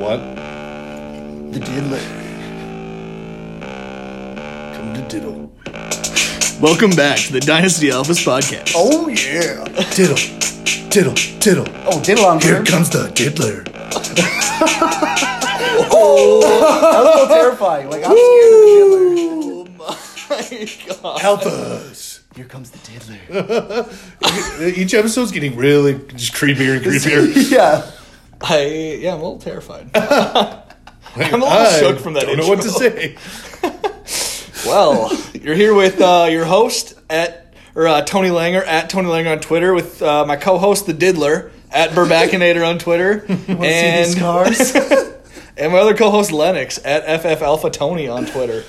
What? The diddler. Come to diddle. Welcome back to the Dynasty Alphas podcast. Oh yeah. Diddle. Diddle. Diddle. Oh, diddle on Here here. comes the diddler. Oh, that was a little terrifying. Like I'm scared of the diddler. Oh my God. Help us. Here comes the diddler. Each episode's getting really just creepier and creepier. yeah. I yeah, I'm a little terrified. I'm a little I shook from that Don't know what to say. Well, you're here with uh, your host at or uh, Tony Langer at Tony Langer on Twitter with uh, my co-host the Diddler at Burbakinator on Twitter Want to see these and scars? and my other co-host Lennox at FF Alpha Tony on Twitter.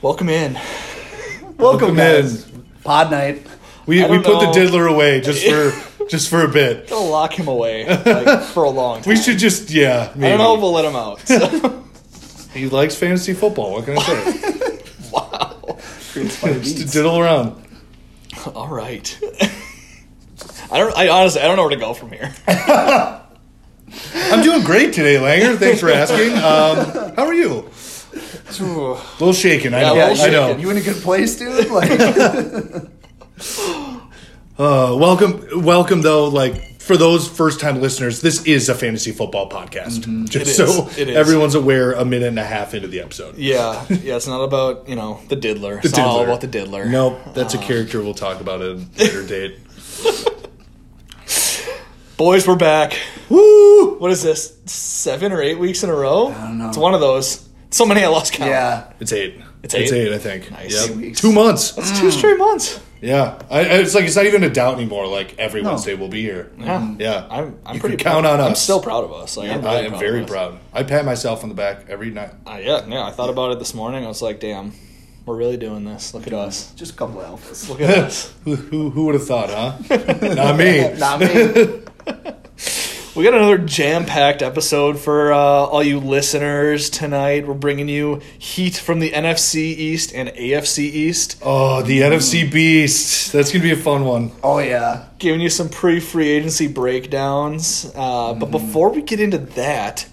Welcome in. Welcome, Welcome guys. Pod night. We, we don't put the know. diddler away just for just for a bit. Gonna lock him away like, for a long time. We should just yeah. Maybe. I don't know if we'll let him out. so- He likes fantasy football. What can I say? wow. Just to diddle around. All right. I don't. I honestly, I don't know where to go from here. I'm doing great today, Langer. Thanks for asking. Um, how are you? A little shaken. I Yeah, know. a Yeah, little I know. You in a good place, dude? Like Uh, welcome, welcome though. Like for those first time listeners, this is a fantasy football podcast. Mm-hmm. It is. so It is. everyone's aware, a minute and a half into the episode. Yeah, yeah. It's not about you know the diddler. The it's not all about the diddler. Nope, that's a character we'll talk about at a later date. Boys, we're back. Woo! What is this? Seven or eight weeks in a row? I don't know. It's one of those. So many I lost count. Yeah. It's eight. It's It's eight? eight, I think. Nice. Yep. Eight weeks. Two months. It's two straight months. Yeah, I, I- it's like it's not even a doubt anymore. Like every No. Wednesday we'll be here. Yeah, Yeah, I'm. I'm You pretty can count proud. on I'm us. still proud of us. Like, I'm I really am proud very us. proud. I pat myself on the back every night. Uh, yeah, yeah. I thought about it this morning. I was like, damn, we're really doing this. Look at us. Just a couple of alphas. Look at us. Who, who, who would have thought, huh? Not me. Not me. We got another jam-packed episode for uh, all you listeners tonight. We're bringing you heat from the NFC East and AFC East. Oh, the NFC Beast. That's gonna be a fun one. Oh yeah. giving you some pre-free agency breakdowns. Uh, But before we get into that,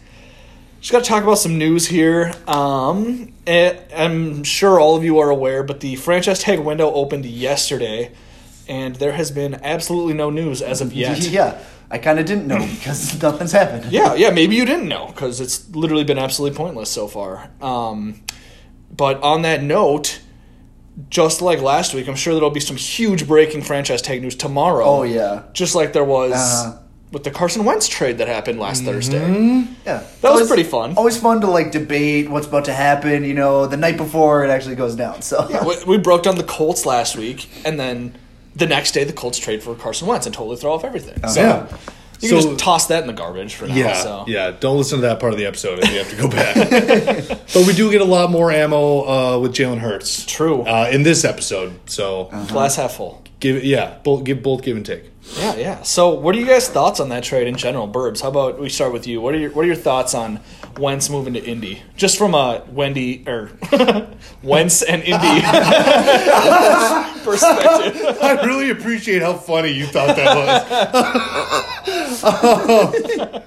just got to talk about some news here. Um, and I'm sure all of you are aware, but the franchise tag window opened yesterday, and there has been absolutely no news as of yet. Yeah. I kind of didn't know because nothing's happened. Yeah, yeah, maybe you didn't know because it's literally been absolutely pointless so far. Um, but on that note, just like last week, I'm sure there'll be some huge breaking franchise tag news tomorrow. Oh yeah. just like there was Uh-huh. with the Carson Wentz trade that happened last Thursday. Yeah. That was pretty fun. Always fun to like debate what's about to happen. You know, the night before it actually goes down. So We, we broke down the Colts last week, and then the next day the Colts trade for Carson Wentz and totally throw off everything. So Yeah. you can So- just toss that in the garbage for now. Yeah, so. yeah. Don't listen to that part of the episode if you have to go back. but we do get a lot more ammo uh, with Jalen Hurts. True. Uh, in this episode, so Glass half full. give it. Yeah, both give both give and take. Yeah, yeah. So, what are you guys' thoughts on that trade in general, Burbs? How about we start with you? What are your What are your thoughts on Wentz moving to Indy? Just from a Wendy or Wentz and Indy perspective. I really appreciate how funny you thought that was.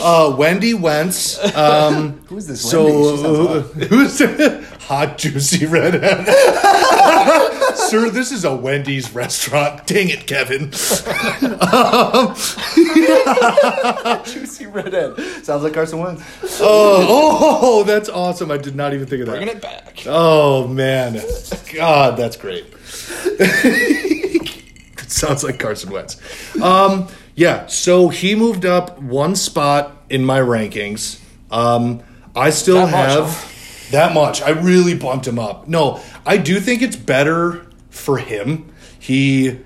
uh, Wendy Wentz. Um, who's this? so Wendy? She hot. who's hot juicy redhead? Sir, this is a Wendy's restaurant. Dang it, Kevin. Juicy redhead. Sounds like Carson Wentz. Oh, oh, that's awesome. I did not even think of that. Bringing it back. Oh man, God, that's great. it sounds like Carson Wentz. Um, yeah, so he moved up one spot in my rankings. Um, I still That much, have huh? that much. I really bumped him up. No, I do think it's better for him. He,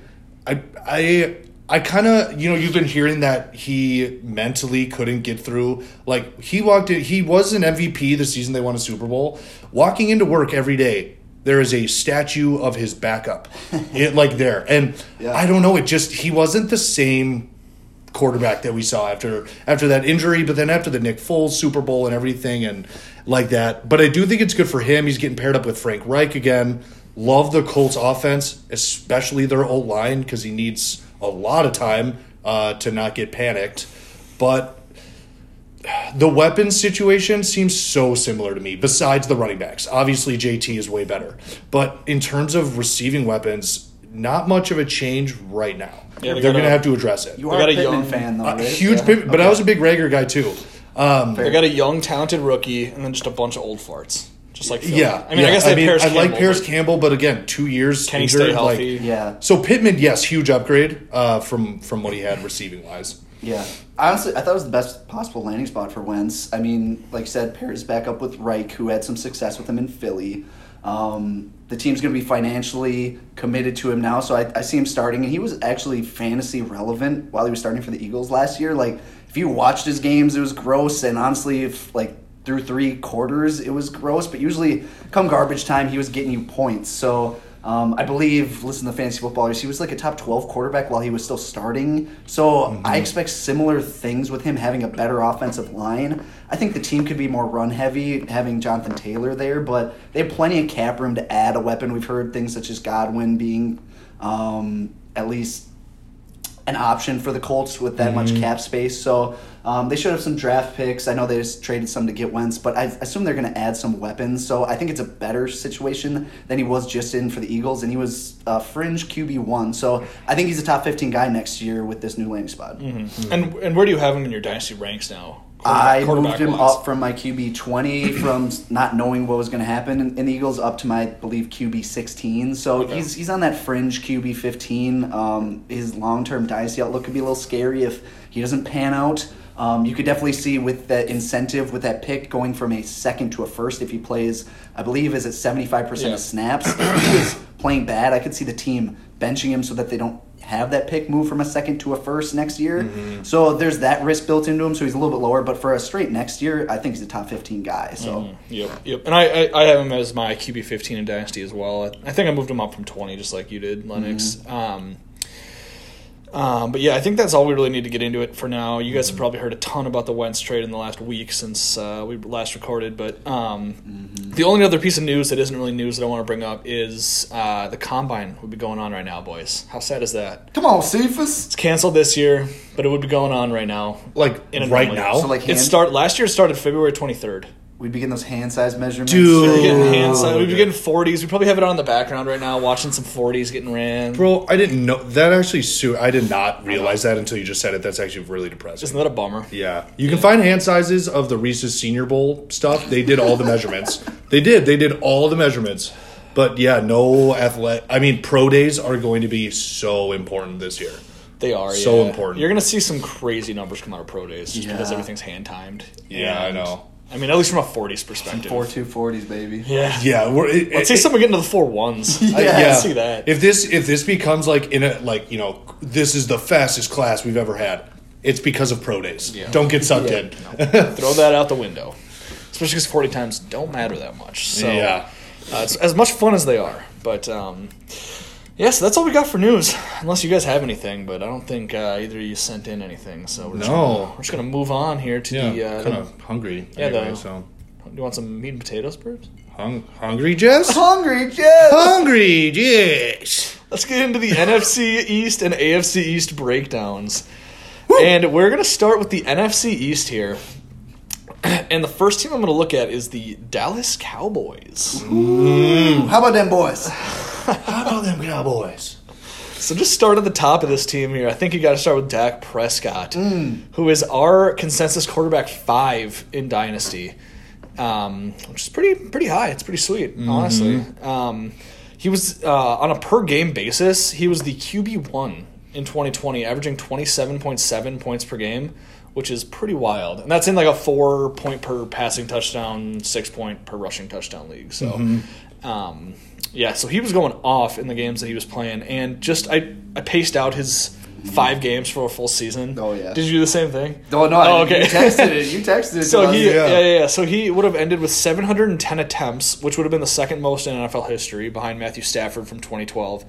I, I. I kind of, you know, you've been hearing that he mentally couldn't get through. Like he walked in, he was an MVP the season they won a Super Bowl. Walking into work every day, there is a statue of his backup, it like there, and Yeah. I don't know. It just he wasn't the same quarterback that we saw after after that injury, but then after the Nick Foles Super Bowl and everything and like that. But I do think it's good for him. He's getting paired up with Frank Reich again. Love the Colts offense, especially their old line because he needs a lot of time uh, to not get panicked. But the weapons situation seems so similar to me. Besides the running backs, obviously JT is way better, but in terms of receiving weapons, not much of a change right now. Yeah, they They're going to have to address it. You are got a a Pittman young- fan, though, right? huge, Yeah. pivot, but I was a big Reagor guy too. Um, They got a young, talented rookie, and then just a bunch of old farts. Just like Philly. yeah, I mean, yeah. I guess they have Parris I Campbell. like Parris Campbell, but again, two years Can he stay healthy? Like, Yeah. so Pittman, yes, huge upgrade uh, from from what he had receiving wise. Yeah. Honestly, I thought it was the best possible landing spot for Wentz. I mean, like you said, pairs back up with Reich, who had some success with him in Philly. Um, the team's going to be financially committed to him now, so I, I see him starting. And he was actually fantasy relevant while he was starting for the Eagles last year. Like, if you watched his games, it was gross. And honestly, if like through three quarters, it was gross. But usually, come garbage time, he was getting you points. So um, I believe, listen to the Fantasy Footballers, he was like a top 12 quarterback while he was still starting. So I expect similar things with him having a better offensive line. I think the team could be more run heavy, having Jonathan Taylor there, but they have plenty of cap room to add a weapon. We've heard things such as Godwin being um, at least an option for the Colts with that much cap space. So um, they should have some draft picks. I know they just traded some to get Wentz, but I assume they're going to add some weapons. So I think it's a better situation than he was just in for the Eagles, and he was uh, fringe QB one. So I think he's a top fifteen guy next year with this new landing spot. And and where do you have him in your dynasty ranks now? I moved him wise. up from my QB 20 from not knowing what was going to happen in, in the Eagles up to my I believe QB 16. So Okay. he's he's on that fringe QB 15. Um, his long term dynasty outlook could be a little scary if he doesn't pan out. Um, you could definitely see with that incentive with that pick going from a second to a first if he plays. I believe is at 75 percent Yeah. of snaps. If he was playing bad, I could see the team benching him so that they don't have that pick move from a second to a first next year. Mm-hmm. So there's that risk built into him. So he's a little bit lower, but for a straight next year, I think he's a top 15 guy. So Mm, Yep, yep. And I, I, I have him as my QB 15 in Dynasty as well. I, I think I moved him up from 20, just like you did, Lennox. Mm-hmm. Um, um, but yeah, I think that's all we really need to get into it for now. You Mm-hmm. guys have probably heard a ton about the Wentz trade in the last week since uh, we last recorded. But um, Mm-hmm. the only other piece of news that isn't really news that I want to bring up is uh, the combine would be going on right now, boys. How sad is that? come on, Cephas. It's canceled this year, but it would be going on right now. Like In right now, So, like, It hand- start last year. It started February 23rd. We'd be getting those hand size measurements. Dude. We're getting Oh, hand size. We'd be getting 40s. We probably have it on in the background right now, watching some 40s getting ran. bro. I didn't know that actually. Su- I did not realize that until you just said it. That's actually really depressing. Isn't that a bummer? Yeah, you can find hand sizes of the Reese's Senior Bowl stuff. They did all the measurements. They did. They did all the measurements. But yeah, no athletic. I mean, pro days are going to be so important this year. They are So yeah. important. You're going to see some crazy numbers come out of pro days just because everything's hand timed. Yeah, I know. I mean, at least from a 40s perspective. Four two forties, baby. Yeah. Yeah, we're, it, Let's it- see someone get into the four ones. Yeah. I yeah. can see that. If this if this becomes like in a like you know this is the fastest class we've ever had, it's because of pro days. Yeah. Don't get sucked Yeah, in. Throw that out the window. Especially because 40 times don't matter that much. So, Yeah. uh, it's as much fun as they are. But, um, yeah, so that's all we got for news. Unless you guys have anything, but I don't think uh, either of you sent in anything. So we're just No. gonna, we're just going to move on here to Yeah, the. Uh, kind of hungry. Yeah, anyway, the- so do you want some meat and potatoes, Burbs? hung, hungry, Jess. Hungry, Jeff. hungry, yes. Let's get into the NFC East and AFC East breakdowns. And we're going to start with the NFC East here. And the first team I'm going to look at is the Dallas Cowboys. How about them boys? How about them Cowboys? So just start at the top of this team here. I think you got to start with Dak Prescott, who is our consensus quarterback five in Dynasty, um, which is pretty pretty high. It's pretty sweet, honestly. Um, he was uh, on a per game basis. He was the QB one in 2020, averaging 27.7 points per game, which is pretty wild. And that's in like a four point per passing touchdown, six point per rushing touchdown league. So. Um, yeah, so he was going off in the games that he was playing, and just I I paced out his five games for a full season. Oh, yeah. did you do the same thing? No, no! Oh, okay. You texted it. You texted it. So he, yeah. Yeah. yeah, yeah, So he would have ended with 710 attempts, which would have been the second most in NFL history, behind Matthew Stafford from 2012,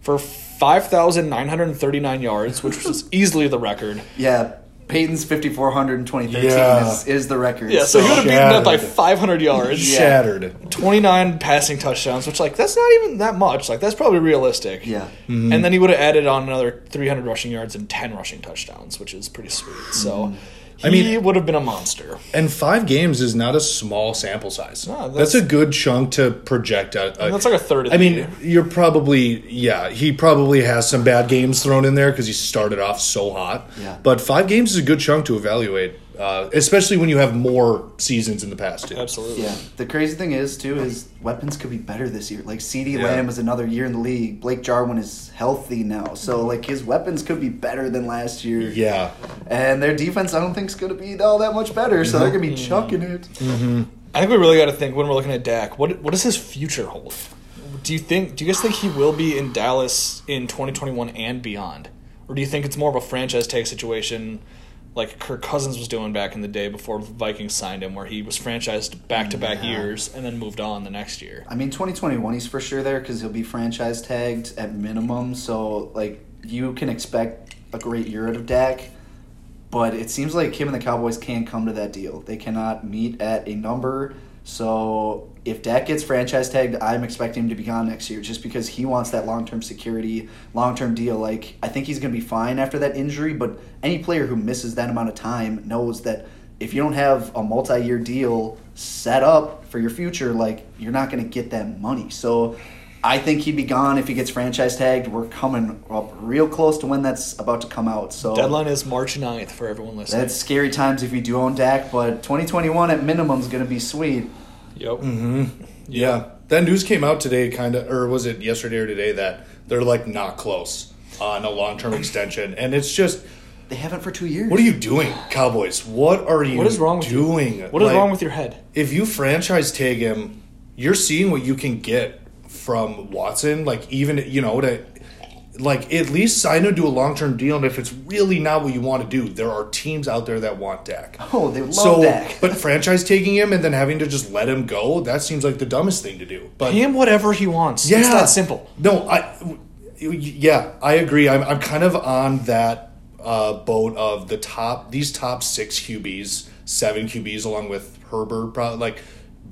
for 5,939 yards, which was easily the record. Yeah, Peyton's 5,400 in 2013 Yeah. is, is the record. Yeah, so he would have beaten that by Shattered. 500 yards. Shattered. 29 passing touchdowns, which like that's not even that much. Like that's probably realistic. Yeah. And then he would have added on another 300 rushing yards and 10 rushing touchdowns, which is pretty sweet. So mm-hmm. He I mean, would have been a monster. and five games is not a small sample size. No, that's, that's- a good chunk to project. A- that's like a third of I mean, year. you're probably yeah. He probably has some bad games thrown in there because he started off so hot. Yeah. But five games is a good chunk to evaluate, uh, especially when you have more seasons in the past. Too. Absolutely. Yeah. The crazy thing is too is weapons could be better this year. Like CeeDee Yeah. Lamb is another year in the league. Blake Jarwin is healthy now, so like his weapons could be better than last year. Yeah. And their defense, I don't think is going to be all that much better. So they're going to be Mm-hmm. chucking it. I think we really got to think when we're looking at Dak. What what does his future hold? Do you think? Do you guys think he will be in Dallas in 2021 and beyond, or do you think it's more of a franchise tag situation, like Kirk Cousins was doing back in the day before the Vikings signed him, where he was franchised back to back years and then moved on the next year? I mean, 2021 he's for sure there because he'll be franchise tagged at minimum. So like you can expect a great year out of Dak. But it seems like him and the Cowboys can't come to that deal. They cannot meet at a number. So if Dak gets franchise tagged, I'm expecting him to be gone next year just because he wants that long term security, long term deal. Like I think he's gonna be fine after that injury, but any player who misses that amount of time knows that if you don't have a multi year deal set up for your future, like you're not gonna get that money. So I think he'd be gone if he gets franchise tagged. We're coming up real close to when that's about to come out. So Deadline is March 9th for everyone listening. that's scary times if you do own Dak, but 2021 at minimum is going to be sweet. Yep. mm-hmm Yeah. That news came out today, kind of, or was it yesterday or today, that they're like not close on a long term extension. And it's just, They haven't for two years. what are you doing, Cowboys? What are you What is wrong with you? doing? What is Like, wrong with your head? if you franchise tag him, you're seeing what you can get from Watson. Like even you know to like at least sign him to a long term deal. And if it's really not what you want to do, there are teams out there that want Dak. Oh, they love so, Dak. but franchise taking him and then having to just let him go, that seems like the dumbest thing to do. But Pay him whatever he wants. yeah, It's that simple. No, I, yeah, I agree. I'm, I'm kind of on that uh, boat of the top these top six QBs, seven QBs, along with Herbert. Probably like,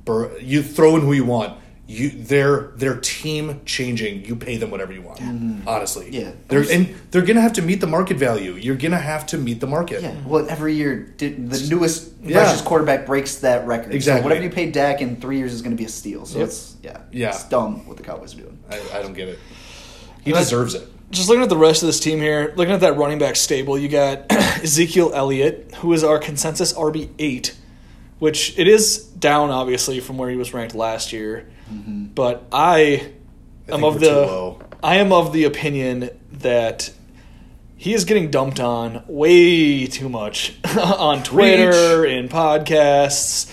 Bur- you throw in who you want. You they're they're team changing. You pay them whatever you want. Honestly, Yeah. They're and they're gonna have to meet the market value. You're gonna have to meet the market. Yeah, well, every year the newest, Yeah. freshest quarterback breaks that record. Exactly. So whatever you pay Dak in three years is going to be a steal. So Yep. it's yeah, Yeah. it's dumb what the Cowboys are doing. I, I don't get it. He And deserves it. just looking at the rest of this team here, looking at that running back stable, you got Ezekiel Elliott, who is our consensus RB eight, which it is down obviously from where he was ranked last year. But I, I am of the. I am of the opinion that he is getting dumped on way too much on Twitter, in podcasts.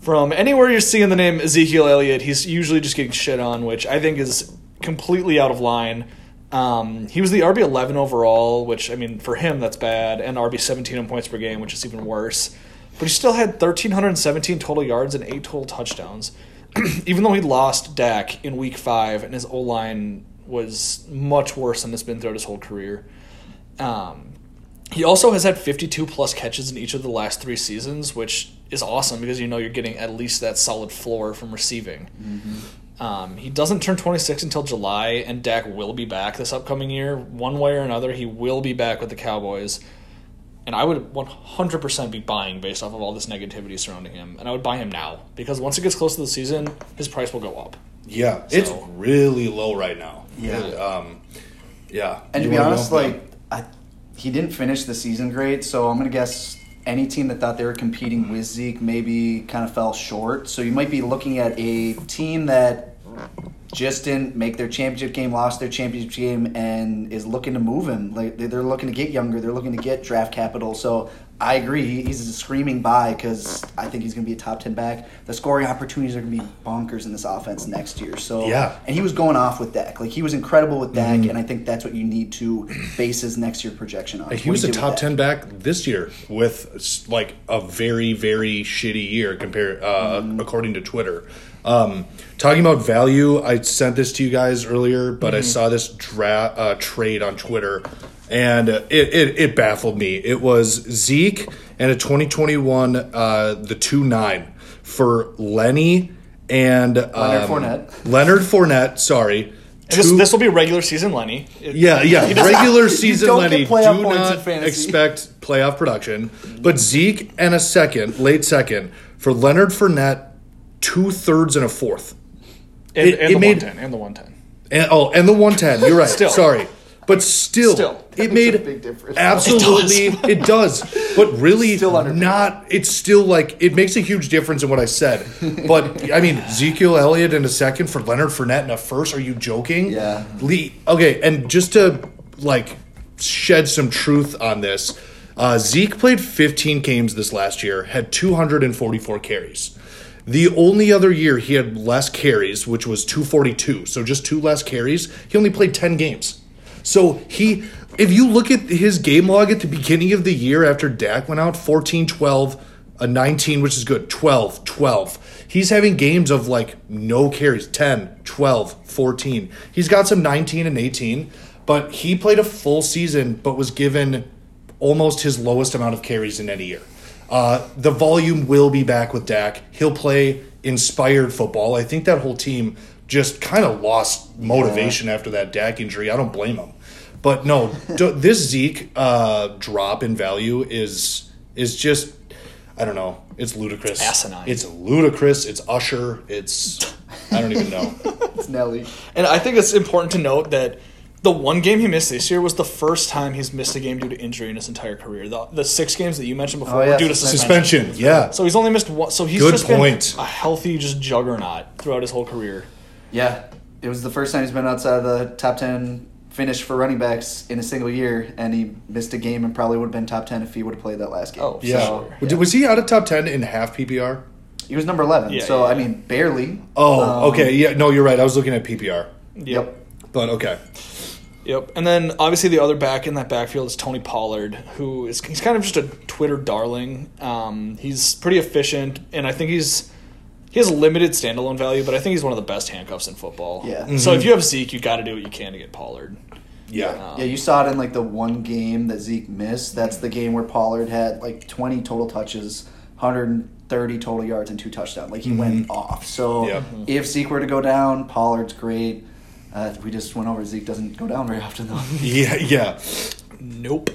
From anywhere you're seeing the name Ezekiel Elliott, he's usually just getting shit on, which I think is completely out of line. Um, he was the RB 11 overall, which, I mean, for him, that's bad, and RB 17 in points per game, which is even worse. But he still had 1,317 total yards and 8 total touchdowns. even though he lost Dak in week 5, and his O line was much worse than it's been throughout his whole career. Um, he also has had 52 plus catches in each of the last three seasons, which is awesome because you know you're getting at least that solid floor from receiving. Um, he doesn't turn 26 until July, and Dak will be back this upcoming year. One way or another, he will be back with the Cowboys. And I would 100% be buying based off of all this negativity surrounding him. And I would buy him now because once it gets close to the season, his price will go up. Yeah, it's really low right now. Yeah. Um, yeah. And You to be honest, like I, he didn't finish the season great, so I'm gonna guess any team that thought they were competing with Zeke maybe kind of fell short. So you might be looking at a team that just didn't make their championship game, lost their championship game, and is looking to move him. Like they- they're looking to get younger, they're looking to get draft capital. So I agree, he's a screaming buy because I think he's going to be a top ten back. The scoring opportunities are going to be bonkers in this offense next year. So Yeah. and he was going off with Dak. Like he was incredible with Dak, and I think that's what you need to base his next year projection on. He was a top ten back this year with like a very very shitty year compared uh, according to Twitter. Um, talking about value, I sent this to you guys earlier, but I saw this dra- uh, trade on Twitter, and it, it it baffled me. It was Zeke and a 2021 uh, the two nine for Lenny and um, Leonard Fournette. Leonard Fournette, sorry, Two- this will be regular season Lenny. It- Yeah, yeah. Regular season Lenny do not expect playoff production. But Zeke and a second, late second, for Leonard Fournette, two thirds and a fourth. And, It- and it the made- 110. And the 110. And, oh, and the 110. You're right. Still. Sorry. But still, Still. it made a big difference. absolutely it does. But really Still not it's still like it makes a huge difference in what I said. But I mean Ezekiel Elliott in a second for Leonard Fournette in a first, are you joking? Yeah. Lee okay, and just to like shed some truth on this, uh, Zeke played 15 games this last year, had 244 carries. The only other year he had less carries, which was 242, so just two less carries, he only played 10 games. So he, if you look at his game log at the beginning of the year after Dak went out, 14, 12, a 19, which is good, 12, 12. He's having games of like no carries, 10, 12, 14. He's got some 19 and 18, but he played a full season, but was given almost his lowest amount of carries in any year. Uh, the volume will be back with Dak. He'll play inspired football. I think that whole team just kind of lost motivation after that Dak injury. I don't blame them. But no, d- this Zeke uh, drop in value is is just I don't know. It's ludicrous. Asinine. It's ludicrous. It's Usher. It's I don't even know. It's Nelly. And I think it's important to note that the one game he missed this year was the first time he's missed a game due to injury in his entire career. The, the six games that you mentioned before Oh, yeah, were due to suspension. Suspension. Yeah. So he's only missed one. So he's Good just point. been a healthy, just juggernaut throughout his whole career. Yeah, it was the first time he's been outside of the top ten finish for running backs in a single year, and he missed a game and probably would have been top ten if he would have played that last game. Oh, Yeah. Sure. Was- Was he out of top ten in half PPR? he was number eleven. Yeah, so yeah, I mean, barely. Oh, Um, okay. Yeah. No, you're right. I was looking at PPR. Yep. But okay. Yep. And then obviously the other back in that backfield is Tony Pollard, who is he's kind of just a Twitter darling. Um, he's pretty efficient, and I think he's he has limited standalone value, but I think he's one of the best handcuffs in football. Yeah. So mm-hmm. if you have Zeke, you got to do what you can to get Pollard. Yeah. Um, yeah, you saw it in like the one game that Zeke missed. That's the game where Pollard had like 20 total touches, 130 total yards, and two touchdowns. Like he mm-hmm. went off. So Yep. Mm-hmm. if Zeke were to go down, Pollard's great. Uh, we just went over Zeke doesn't go down very often though. Yeah. Yeah. Nope.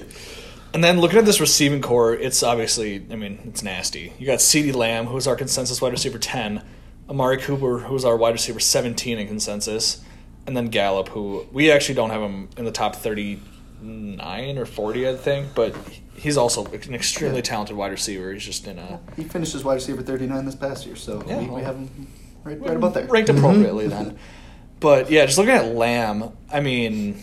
And then looking at this receiving core, it's obviously, I mean, it's nasty. You got CeeDee Lamb, who's our consensus wide receiver 10, Amari Cooper, who's our wide receiver 17 in consensus, and then Gallup, who we actually don't have him in the top 39 or 40, I think, but he's also an extremely talented wide receiver. He's just in a. he finished as wide receiver 39 this past year, so Yeah, we, well- we have him right, right about there. Ranked appropriately then. But yeah, just looking at Lamb, I mean,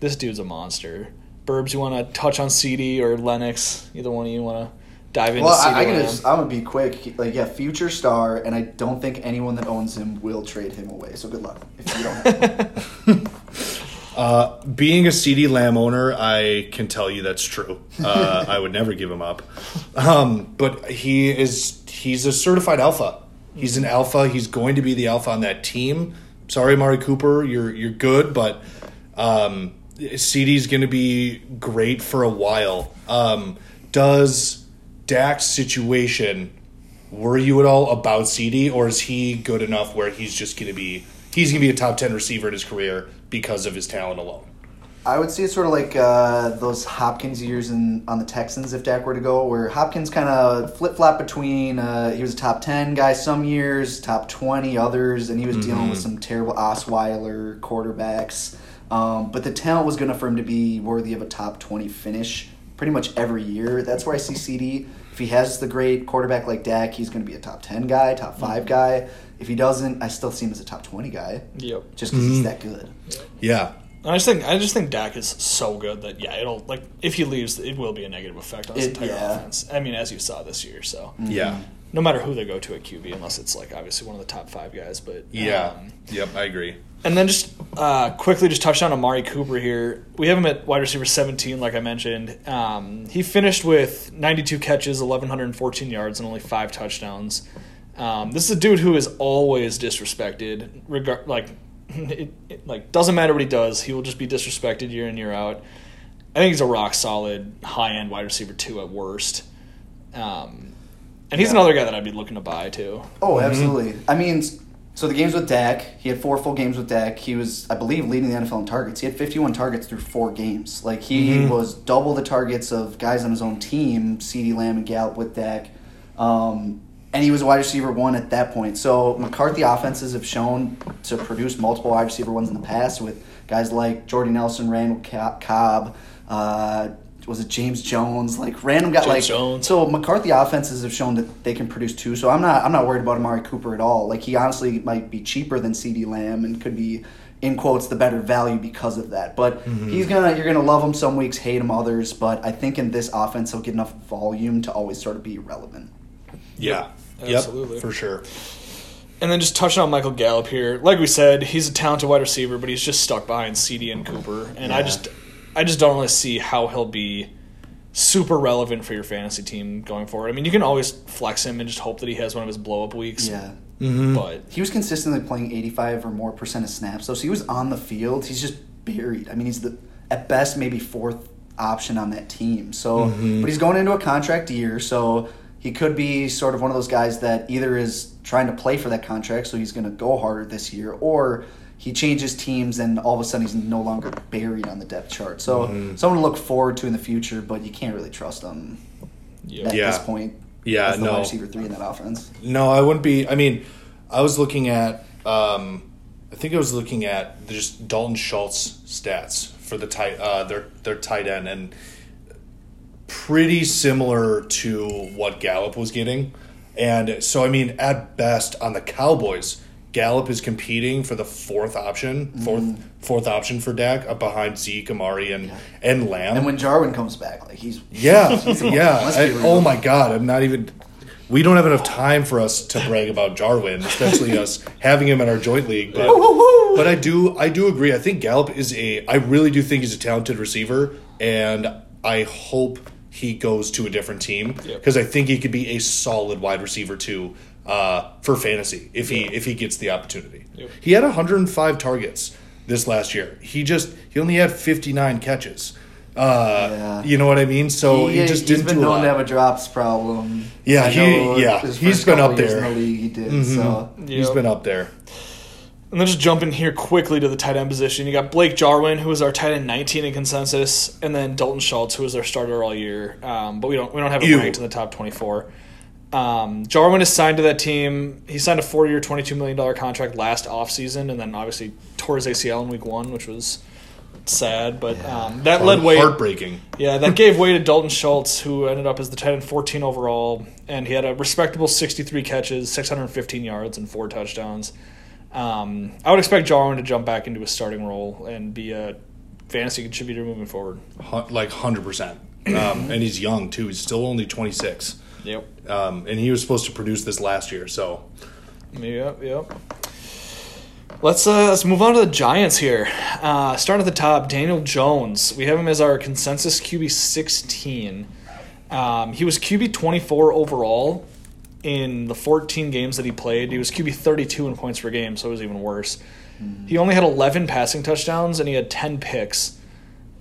this dude's a monster. Burbs, you want to touch on CeeDee or Lennox? Either one of you want to dive into Well, CeeDee I, I can just, I'm gonna be quick. Like, yeah, future star, and I don't think anyone that owns him will trade him away. So good luck if you don't. Have him. Uh, being a CeeDee Lamb owner, I can tell you that's true. Uh, I would never give him up. Um, but he is he's a certified alpha. He's an alpha. He's going to be the alpha on that team. Sorry, Mari Cooper, you're you're good, but um, CeeDee's going to be great for a while. Um, does Dak's situation worry you at all about CeeDee, or is he good enough where he's just going to be he's going to be a top ten receiver in his career because of his talent alone? I would see it sort of like uh, those Hopkins years in on the Texans if Dak were to go, where Hopkins kind of flip flop between uh, he was a top ten guy some years, top twenty others, and he was dealing with some terrible Osweiler quarterbacks. Um, but the talent was good enough for him to be worthy of a top twenty finish pretty much every year. That's where I see CeeDee. If he has the great quarterback like Dak, he's going to be a top ten guy, top 5 guy. If he doesn't, I still see him as a top twenty guy, Yep. just because he's that good. Yeah, And I just think I just think Dak is so good that yeah, it'll like if he leaves, it will be a negative effect on his It- entire yeah. offense. I mean, as you saw this year, so yeah, no matter who they go to at QB, unless it's like obviously one of the top five guys, but yeah. um, yep, I agree. And then just uh, quickly, just touch on Amari Cooper here. We have him at wide receiver 17, like I mentioned. Um, he finished with 92 catches, 1,114 yards, and only five touchdowns. Um, this is a dude who is always disrespected. Regard like, it, it, like doesn't matter what he does, he will just be disrespected year in year out. I think he's a rock solid, high end wide receiver two at worst. Um, and he's Yeah. another guy that I'd be looking to buy too. Oh, absolutely. I mean, So the games with Dak, he had four full games with Dak. He was, I believe, leading the NFL in targets. He had 51 targets through four games. Like he Mm-hmm. was double the targets of guys on his own team, CeeDee Lamb and Gallup with Dak. Um, and he was a wide receiver one at that point. So McCarthy offenses have shown to produce multiple wide receiver ones in the past with guys like Jordy Nelson, Randall Cobb, uh, was it James Jones? Like random got James like Jones. so McCarthy offenses have shown that they can produce two. So I'm not I'm not worried about Amari Cooper at all. Like he honestly might be cheaper than CeeDee Lamb and could be in quotes the better value because of that. But he's gonna you're gonna love him some weeks, hate him others. But I think in this offense he'll get enough volume to always sort of be relevant. Yeah. Absolutely. Yep, for sure. And then just touching on Michael Gallup here, like we said, he's a talented wide receiver, but he's just stuck behind CeeDee and Cooper, and I just, I just don't really see how he'll be super relevant for your fantasy team going forward. I mean, you can always flex him and just hope that he has one of his blow up weeks. Yeah. Mm-hmm. but He was consistently playing 85 or more percent of snaps, though. So he was on the field. He's just buried. I mean, he's the at best maybe fourth option on that team. So, mm-hmm. but he's going into a contract year, so he could be sort of one of those guys that either is trying to play for that contract, so he's going to go harder this year, or he changes teams and all of a sudden he's no longer buried on the depth chart. So, someone to look forward to in the future, but you can't really trust him yeah, at Yeah. this point. Yeah, as the no. wide receiver three in that offense. No, I wouldn't be. I mean, I was looking at. Um, I think I was looking at just Dalton Schultz stats for the tight uh, their their tight end and pretty similar to what Gallup was getting. And so, I mean, at best on the Cowboys, Gallup is competing for the fourth option, mm-hmm. 4th fourth option for Dak, up behind Zeke, Amari, and and Lamb. And when Jarwin comes back, like he's Yeah, Let's yeah. I- oh my god, I'm not even. We don't have enough time for us to brag about Jarwin, especially us having him in our joint league. But, but I do, I do agree. I think Gallup is a. I really do think he's a talented receiver, and I hope he goes to a different team Yep. because I think he could be a solid wide receiver too uh, for fantasy if he if he gets the opportunity. Yep. He had 105 targets this last year. He just he only had 59 catches. Uh, Yeah. You know what I mean? So he, just he's didn't been do a lot. to have a drops problem. Yeah, I he- know yeah, his he's first been up there. in the league. He did so. He's Yep. been up there. And then just jumping here quickly to the tight end position, you got Blake Jarwin, who was our tight end 19 in consensus, and then Dalton Schultz, who was our starter all year. Um, but we don't we don't have him ranked in the top 24. Um, Jarwin is signed to that team. He signed a four-year, $22 million contract last offseason, and then obviously tore his ACL in week one, which was sad. But um, that led way heartbreaking. yeah, that gave way to Dalton Schultz, who ended up as the tight end 14 overall, and he had a respectable 63 catches, 615 yards, and four touchdowns. Um, I would expect Jarwin to jump back into a starting role and be a fantasy contributor moving forward. Like hundred percent. Um, and he's young too. He's still only twenty six. Yep. Um, and he was supposed to produce this last year. So Yep. Yep. Let's uh, let's move on to the Giants here. Uh, starting at the top, Daniel Jones. We have him as our consensus QB 16. Um, he was QB 24 overall in the 14 games that he played. He was QB 32 in points per game, so it was even worse. He only had 11 passing touchdowns and he had 10 picks.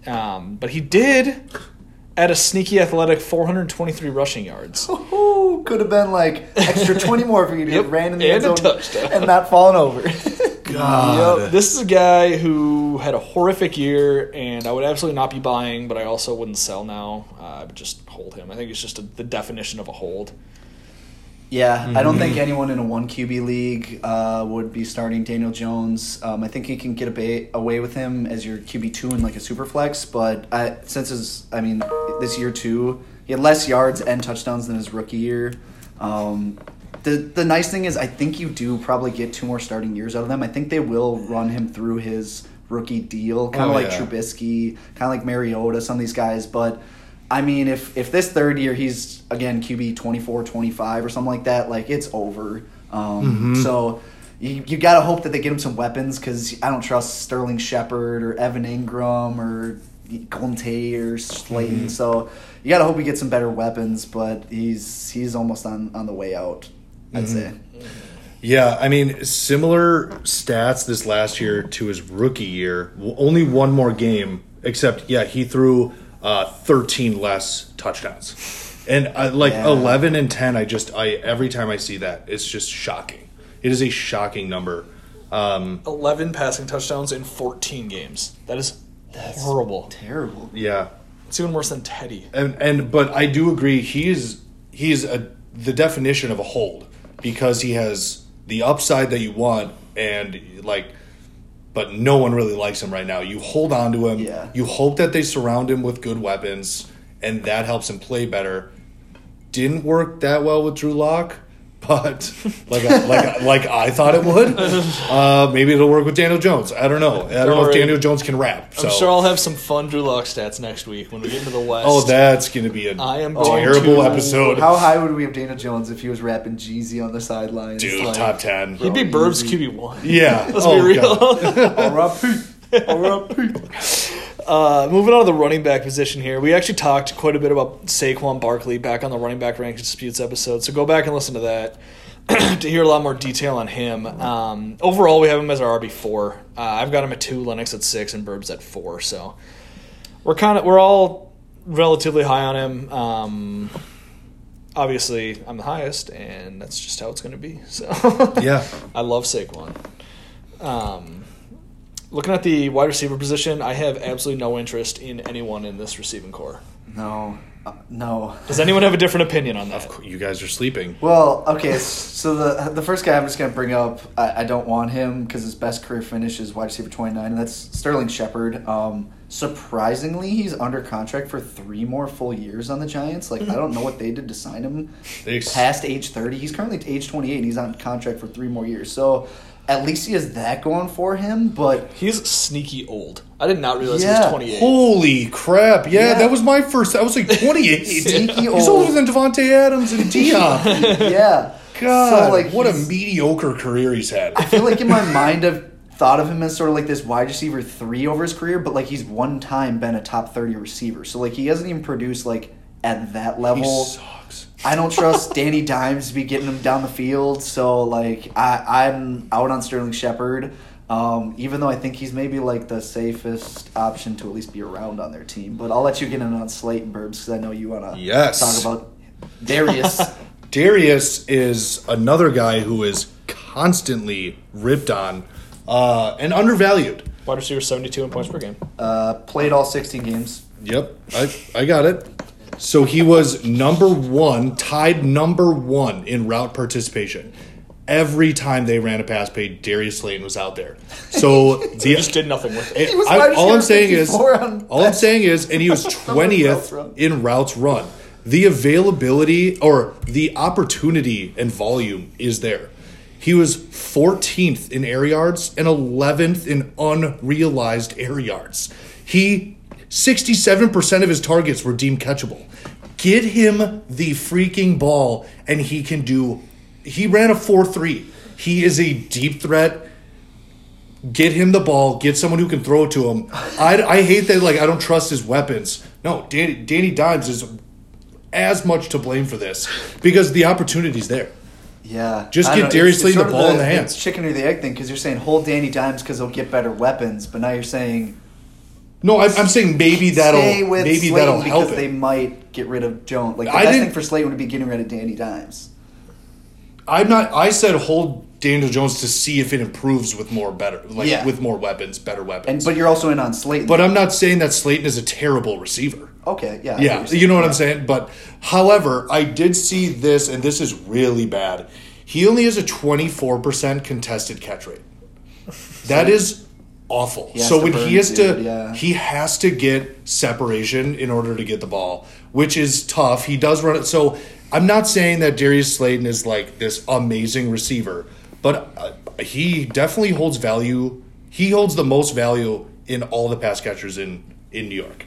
Um, but he did at a sneaky athletic 423 rushing yards. Ooh, could have been like extra 20 more for you to Yep, get ran in the and end zone touchdown. and not falling over. God. Yep. This is a guy who had a horrific year, and I would absolutely not be buying, but I also wouldn't sell now. Uh, I would just hold him. I think it's just a, the definition of a hold. Yeah, I don't think anyone in a one QB league uh, would be starting Daniel Jones. Um, I think he can get a away with him as your QB two in like a super flex, but I, since his, I mean, this year too, he had less yards and touchdowns than his rookie year. Um, the the nice thing is, I think you do probably get two more starting years out of them. I think they will run him through his rookie deal, kind of Oh, like yeah. Trubisky, kind of like Mariota, some of these guys, but. I mean, if if this third year he's again QB 24, 25 or something like that, like it's over. Um, mm-hmm. So you, you got to hope that they get him some weapons because I don't trust Sterling Shepard or Evan Engram or Tate or Slayton. Mm-hmm. So you got to hope he gets some better weapons, but he's he's almost on, on the way out, I'd mm-hmm. say. Yeah, I mean, similar stats this last year to his rookie year. Only one more game, except yeah, he threw uh, thirteen less touchdowns, and I, like Yeah. eleven and ten. I just I every time I see that, it's just shocking. It is a shocking number. Um, 11 passing touchdowns in 14 games. That is horrible. Terrible. yeah, It's even worse than Teddy. and and but I do agree he is he is a the definition of a hold because he has the upside that you want and like but no one really likes him right now. You hold on to him. Yeah. You hope that they surround him with good weapons and that helps him play better. Didn't work that well with Drew Lock, but like I, like like I thought it would. Uh, maybe it'll work with Daniel Jones. I don't know. I don't know Don't if worry. Daniel Jones can rap. So. I'm sure I'll have some fun Drew Lock stats next week when we get into the West. Oh, that's going to be a I am going terrible to- episode. How high would we have Daniel Jones if he was rapping Jeezy on the sidelines? Dude, Like, top 10. He'd be Bro, Burbs. QB one. Yeah. Let's Oh, be real. God. R.I.P. R.I.P. Uh, moving on to the running back position here, we actually talked quite a bit about Saquon Barkley back on the running back rank disputes episode. So go back and listen to that to hear a lot more detail on him. Um, overall, we have him as our RB four. Uh, I've got him at two, Lennox at six, and Burbs at four. So we're kind of we're all relatively high on him. Um, obviously, I'm the highest, and that's just how it's going to be. So Yeah. I love Saquon. Um, looking at the wide receiver position, I have absolutely no interest in anyone in this receiving core. No. Uh, no. Does anyone have a different opinion on that? You guys are sleeping. Well, okay, so the the first guy I'm just going to bring up, I, I don't want him because his best career finish is wide receiver 29, and that's Sterling Shepard. Um, surprisingly, he's under contract for three more full years on the Giants. Like, I don't know what they did to sign him They ex- past age 30. He's currently age 28, and he's on contract for three more years. So at least he has that going for him, but He's sneaky old. I did not realize he was 28. Holy crap. Yeah, Yeah. that was my first. I was like 28. Sneaky He's old. older than Davante Adams and Dion. yeah. God, So, like, what a mediocre career he's had. I feel like in my mind I've thought of him as sort of like this wide receiver three over his career, but like he's one time been a top thirty receiver. So like he hasn't even produced like at that He level. sucks. I don't trust Danny Dimes to be getting him down the field. So like I, I'm out on Sterling Shepard. Um, even though I think he's maybe like the safest option to at least be around on their team, but I'll let you get in on Slayton Burbs because I know you want to Yes. talk about Darius. Darius is another guy who is constantly ripped on uh, and undervalued. Wide receiver 72 in points per game. uh, played all 16 games. Yep, I, I got it. So he was number one, tied number one in route participation. Every time they ran a pass play, Darius Slayton was out there. So He the just did nothing with it. He was I- all I'm saying is, 54 on all I'm saying is, and he was twentieth in routes run. The availability or the opportunity and volume is there. He was 14th in air yards and 11th in unrealized air yards. He 67% of his targets were deemed catchable. Get him the freaking ball and he can do he ran a 4-3. He is a deep threat get him the ball, get someone who can throw it to him. I, I hate that, like, I don't trust his weapons. No, Danny, Danny Dimes is as much to blame for this because the opportunity's there. Yeah. Just get know, Darius Slayton the ball of in the hands. It's chicken or the egg thing because you're saying hold Danny Dimes because he'll get better weapons, but now you're saying No, I'm, I'm saying maybe that'll stay with maybe Slayton that'll help because help they might get rid of Jones. Like the I best didn't- thing for Slayton would be getting rid of Danny Dimes. I'm not. I said hold Daniel Jones to see if it improves with more better, like Yeah. with more weapons, better weapons. And but you're also in on Slayton. but I'm not saying that Slayton is a terrible receiver. okay, yeah, I Yeah, what you're you know what. I'm saying? But however, I did see this, and this is really bad. He only has a 24% contested catch rate. That is awful. So when he has to yeah. he has to get separation in order to get the ball, which is tough. He does run it. So I'm not saying that Darius Slayton is like this amazing receiver, but uh, he definitely holds value. He holds the most value in all the pass catchers in in New York,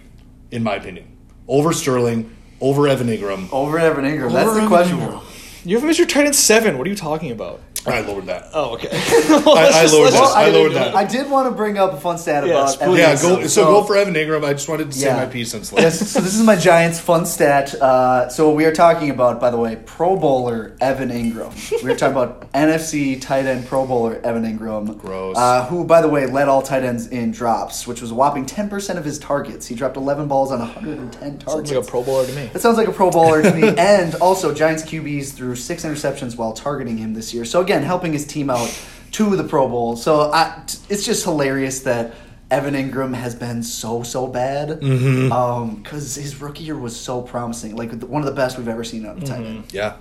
in my opinion. Over Sterling, over Evan Engram. Over Evan Engram. That's Over the question. Engram. You have him as your tight end seven. What are you talking about? I lowered that. Oh, okay. I lowered that. I lowered that. I did want to bring up a fun stat Yes, about please. Evan Yeah, Engram. go. So go for Evan Engram. I just wanted to say my piece on Slayton. Yes, so this is my Giants fun stat. Uh, so we are talking about, by the way, Pro Bowler Evan Engram. We are talking about NFC tight end Pro Bowler Evan Engram. Gross. Uh, who, by the way, led all tight ends in drops, which was a whopping 10% of his targets. He dropped 11 balls on 110 targets. Sounds like a Pro Bowler to me. That sounds like a Pro Bowler to me. And also, Giants QBs threw six interceptions while targeting him this year. So again, helping his team out to the Pro Bowl. So I, it's just hilarious that Evan Engram has been so so bad. Mm-hmm. Because his rookie year was so promising, like one of the best we've ever seen out of tight end. Yeah.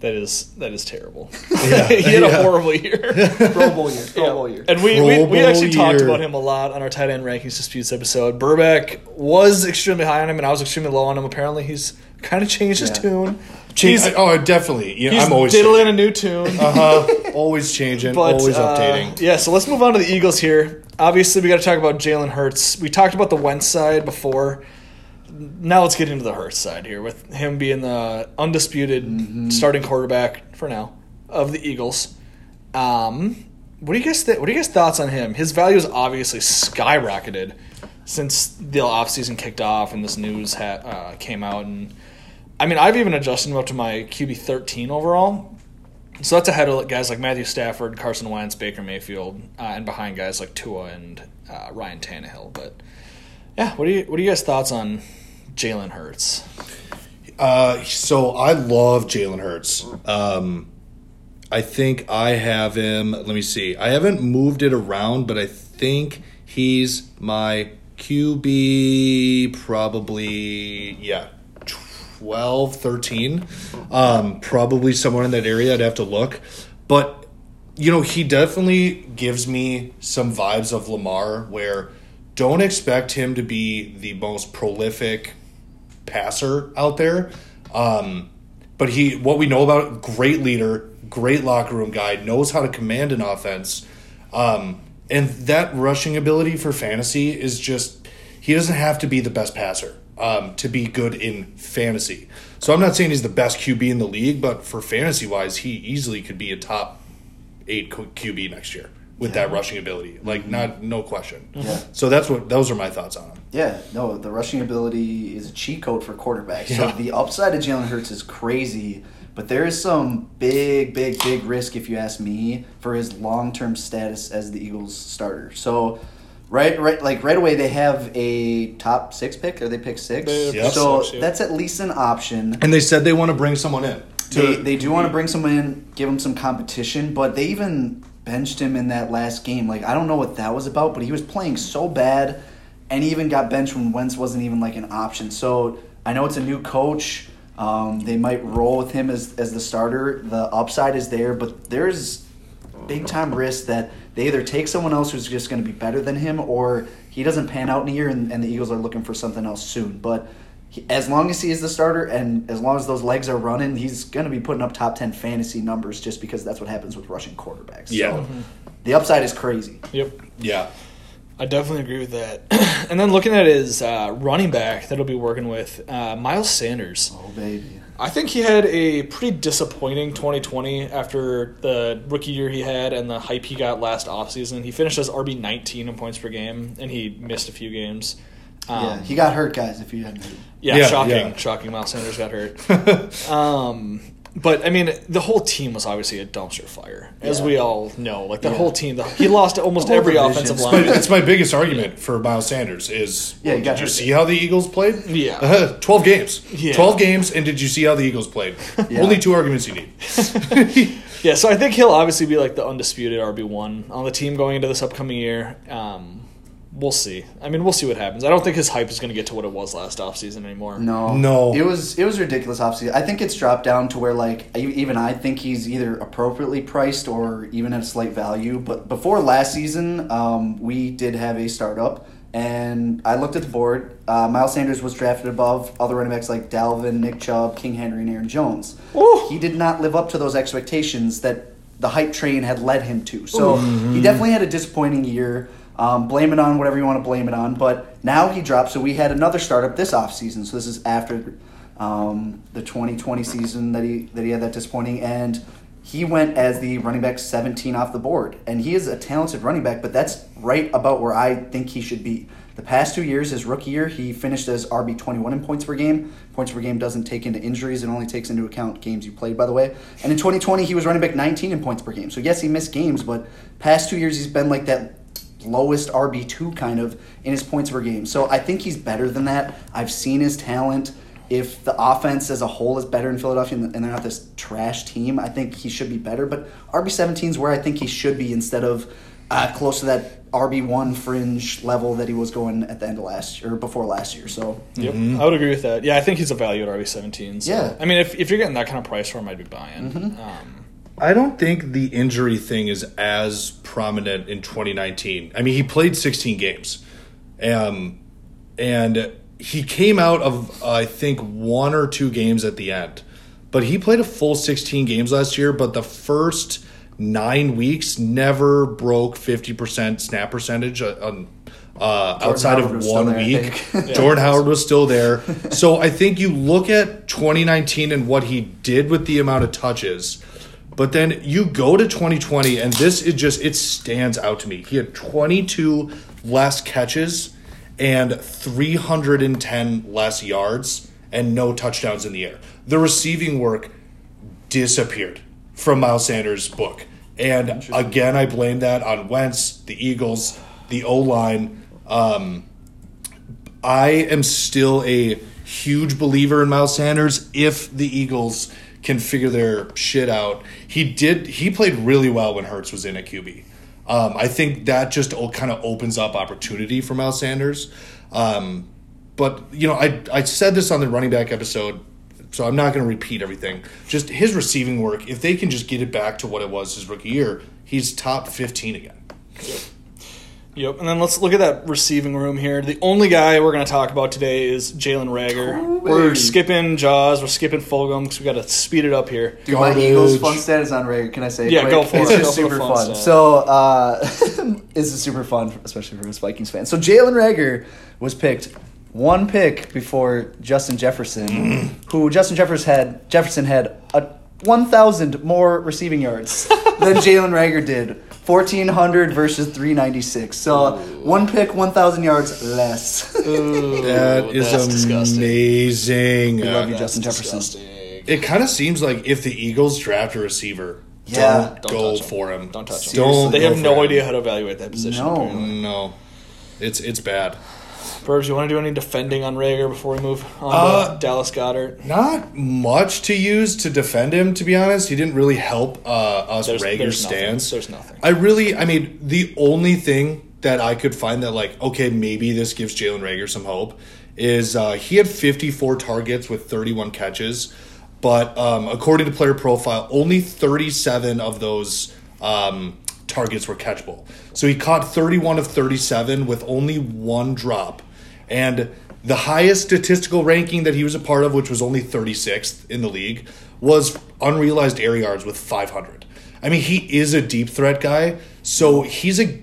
That is that is terrible. Yeah. he had a horrible year. Pro Bowl year, Pro Yeah. Bowl year. And we, Pro we, we actually talked about him a lot on our tight end rankings disputes episode. Burbeck was extremely high on him, and I was extremely low on him. Apparently, he's kind of changed his tune. Change, He's, oh, definitely. Yeah, he's I'm always diddling a new tune. Uh huh. always changing. But, always uh, updating. yeah, so let's move on to the Eagles here. Obviously, we got to talk about Jalen Hurts. We talked about the Wentz side before. Now let's get into the Hurts side here with him being the undisputed Mm-hmm. starting quarterback for now of the Eagles. Um, what do you guys th- What are you guys thoughts on him? His value has obviously skyrocketed since the offseason kicked off and this news ha- uh, came out. And I mean, I've even adjusted him up to my QB thirteen overall. So that's ahead of guys like Matthew Stafford, Carson Wentz, Baker Mayfield, uh, and behind guys like Tua and uh, Ryan Tannehill. But yeah, what do you what are you guys thoughts on Jalen Hurts? Uh, so I love Jalen Hurts. Um, I think I have him. Let me see. I haven't moved it around, but I think he's my QB probably, yeah, 12, 13. Um, probably somewhere in that area. I'd have to look. But, you know, he definitely gives me some vibes of Lamar where don't expect him to be the most prolific passer out there. Um, but he, what we know about, great leader, great locker room guy, knows how to command an offense. Um, and that rushing ability for fantasy is just, he doesn't have to be the best passer um, to be good in fantasy. So I'm not saying he's the best QB in the league, but for fantasy wise, he easily could be a top eight QB next year with that rushing ability. Like, not, no question. Yeah. So that's what, those are my thoughts on him. Yeah, no, the rushing ability is a cheat code for quarterbacks. Yeah. So the upside of Jalen Hurts is crazy, but there is some big, big, big risk, if you ask me, for his long term status as the Eagles starter. So right right like right away they have a top six pick, or they pick six. They So six, yeah. that's at least an option. And they said they want to bring someone in. to- They, they do want to bring someone in, give them some competition, but they even benched him in that last game. Like I don't know what that was about, but he was playing so bad, and he even got benched when Wentz wasn't even like an option. So I know it's a new coach. Um, they might roll with him as as the starter. The upside is there, but there's big time risk that they either take someone else who's just going to be better than him, or he doesn't pan out in a year, and, and the Eagles are looking for something else soon. But he, as long as he is the starter, and as long as those legs are running, he's going to be putting up top ten fantasy numbers, just because that's what happens with rushing quarterbacks. Yeah. So the upside is crazy. Yep. yeah. I definitely agree with that. and then looking at his uh, running back that he'll be working with, uh, Miles Sanders. Oh baby. I think he had a pretty disappointing 2020 after the rookie year he had and the hype he got last offseason. He finished as RB 19 in points per game, and he missed a few games. Um, yeah, he got hurt, guys. If you hadn't. Yeah, Yeah, shocking, yeah. shocking. Miles Sanders got hurt. um, but I mean, the whole team was obviously a dumpster fire, as Yeah. we all know. Like the Yeah. whole team, the, he lost almost every division. offensive It's But line. it's my biggest argument for Miles Sanders is Yeah, he got did you see how the Eagles played? Yeah. Uh, 12 games. Yeah. 12 games, and did you see how the Eagles played? Yeah. Only two arguments you need. Yeah, so I think he'll obviously be like the undisputed RB one on the team going into this upcoming year. Um, we'll see. I mean, we'll see what happens. I don't think his hype is going to get to what it was last offseason anymore. No, No. It was it was ridiculous. Obviously, I think it's dropped down to where like even I think he's either appropriately priced or even at a slight value. But before last season, um, we did have a startup, and I looked at the board. Uh, Miles Sanders was drafted above other running backs like Dalvin, Nick Chubb, King Henry, and Aaron Jones. Ooh. He did not live up to those expectations that the hype train had led him to. So he definitely had a disappointing year. Um, blame it on whatever you want to blame it on. But now he dropped. So we had another startup this offseason. So this is after um, the 2020 season that he that he had that disappointing, and he went as the running back 17 off the board. And he is a talented running back, but that's right about where I think he should be. The past two years, his rookie year, he finished as RB 21 in points per game. Points per game doesn't take into injuries; it only takes into account games you played. By the way, and in 2020, he was running back 19 in points per game. So yes, he missed games, but past two years, he's been like that lowest RB2 kind of in his points per game. So I think he's better than that. I've seen his talent. if the offense as a whole is better in Philadelphia and they're not this trash team, I think he should be better. But RB seventeen is where I think he should be instead of uh, close to that RB one fringe level that he was going at the end of last year or before last year. So Yep, I would agree with that. Yeah, I think he's a value at RB seventeen. So. Yeah. I mean, if, if you're getting that kind of price for him, I'd be buying. Um, I don't think the injury thing is as prominent in 2019. I mean, he played 16 games, um, and he came out of I think one or two games at the end, but he played a full 16 games last year. But the first nine weeks never broke 50% snap percentage uh, on. Uh, outside Howard of one there, week, think. Jordan Howard was still there. So I think you look at 2019 and what he did with the amount of touches, but then you go to 2020 and this is just it stands out to me. He had 22 less catches and 310 less yards and no touchdowns in the air. The receiving work disappeared from Miles Sanders' book. And again, I blame that on Wentz, the Eagles, the O line. Um, I am still a huge believer in Miles Sanders if the Eagles can figure their shit out. He did. He played really well when Hurts was in at QB. Um, I think that just kind of opens up opportunity for Miles Sanders. Um, but you know, I I said this on the running back episode, so I'm not going to repeat everything. Just his receiving work. If they can just get it back to what it was his rookie year, he's top 15 again. Yep, and then let's look at that receiving room here. The only guy we're going to talk about today is Jalen Reagor. Oh, we're skipping Jaws, we're skipping Fulgham because we got to speed it up here. Dude, my Eagles fun stat is on Reagor. Can I say? Yeah, quick? go for it's it. just Go for the super fun fun. So uh, this is super fun, especially for us Vikings fans. So Jalen Reagor was picked one pick before Justin Jefferson, who Justin Jefferson had Jefferson had a one thousand more receiving yards than Jalen Reagor did. Fourteen hundred versus three ninety six. So one pick, one thousand yards less. Ooh, That is that's disgusting. amazing. We love you, Uh, Justin Jefferson. disgusting. It kind of seems like if the Eagles draft a receiver, Yeah. don't, Don't go touch him. for him. Don't touch him. Don't They go have for no him. idea how to evaluate that position. No. apparently. No, it's it's bad. Burbs, you want to do any defending on Reagor before we move on Uh, to Dallas Goedert? Not much to use to defend him. To be honest, he didn't really help uh, us There's, Reagor there's nothing. stands. There's nothing. I really, I mean, the only thing that I could find that like, okay, maybe this gives Jalen Reagor some hope is uh, he had 54 targets with 31 catches, but um, according to player profile, only 37 of those um, targets were catchable. So he caught 31 of 37 with only one drop, and the highest statistical ranking that he was a part of, which was only 36th in the league, was unrealized air yards with 500. I mean, he is a deep threat guy, so he's a.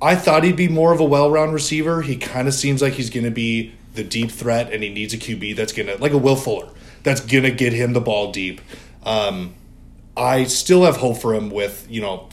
I thought he'd be more of a well-round receiver. He kind of seems like he's going to be the deep threat, and he needs a QB that's going to like a Will Fuller that's going to get him the ball deep. Um, I still have hope for him with you know.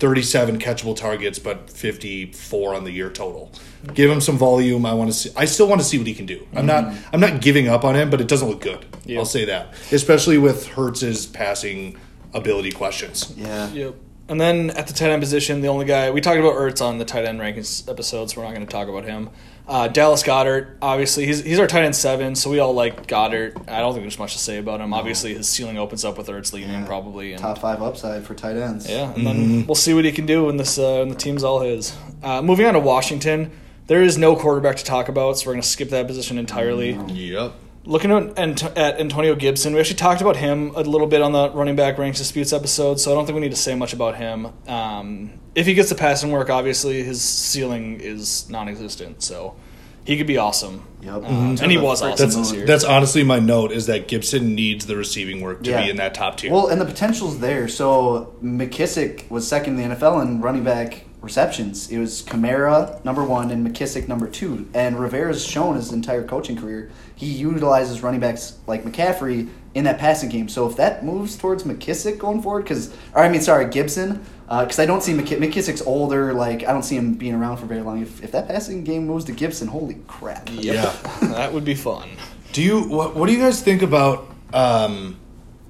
37 catchable targets, but 54 on the year total. Give him some volume. I want to see. I still want to see what he can do. I'm not. Mm-hmm. I'm not giving up on him, but it doesn't look good. Yeah. I'll say that, especially with Hurts's passing ability questions. yeah. Yep. And then at the tight end position, the only guy we talked about Ertz on the tight end rankings episode, so we're not going to talk about him. Uh, Dallas Goedert, obviously, he's he's our tight end seven, so we all like Goedert. I don't think there's much to say about him. Obviously, his ceiling opens up with Ertz leaving, Yeah. probably. And, Top five upside for tight ends. yeah, and then we'll see what he can do when this uh, when the team's all his. Uh, moving on to Washington, there is no quarterback to talk about, so we're going to skip that position entirely. Yep. Looking at, at Antonio Gibson, we actually talked about him a little bit on the running back ranks disputes episode, so I don't think we need to say much about him. Um, if he gets the passing work, obviously his ceiling is non-existent, so he could be awesome. Yep. Um, Mhm. and he was That's- awesome That's this year. that's honestly my note is that Gibson needs the receiving work to Yeah. be in that top tier. Well, and the potential's there. So McKissic was second in the NFL in running back receptions. It was Kamara number one and McKissic number two. And Rivera's shown his entire coaching career he utilizes running backs like McCaffrey in that passing game. So if that moves towards McKissic going forward, because or I mean, sorry, Gibson, because I don't see McK- McKissic's older. Like I don't see him being around for very long. If, if that passing game moves to Gibson, holy crap! Yeah, that would be fun. do you what, what do you guys think about? Um,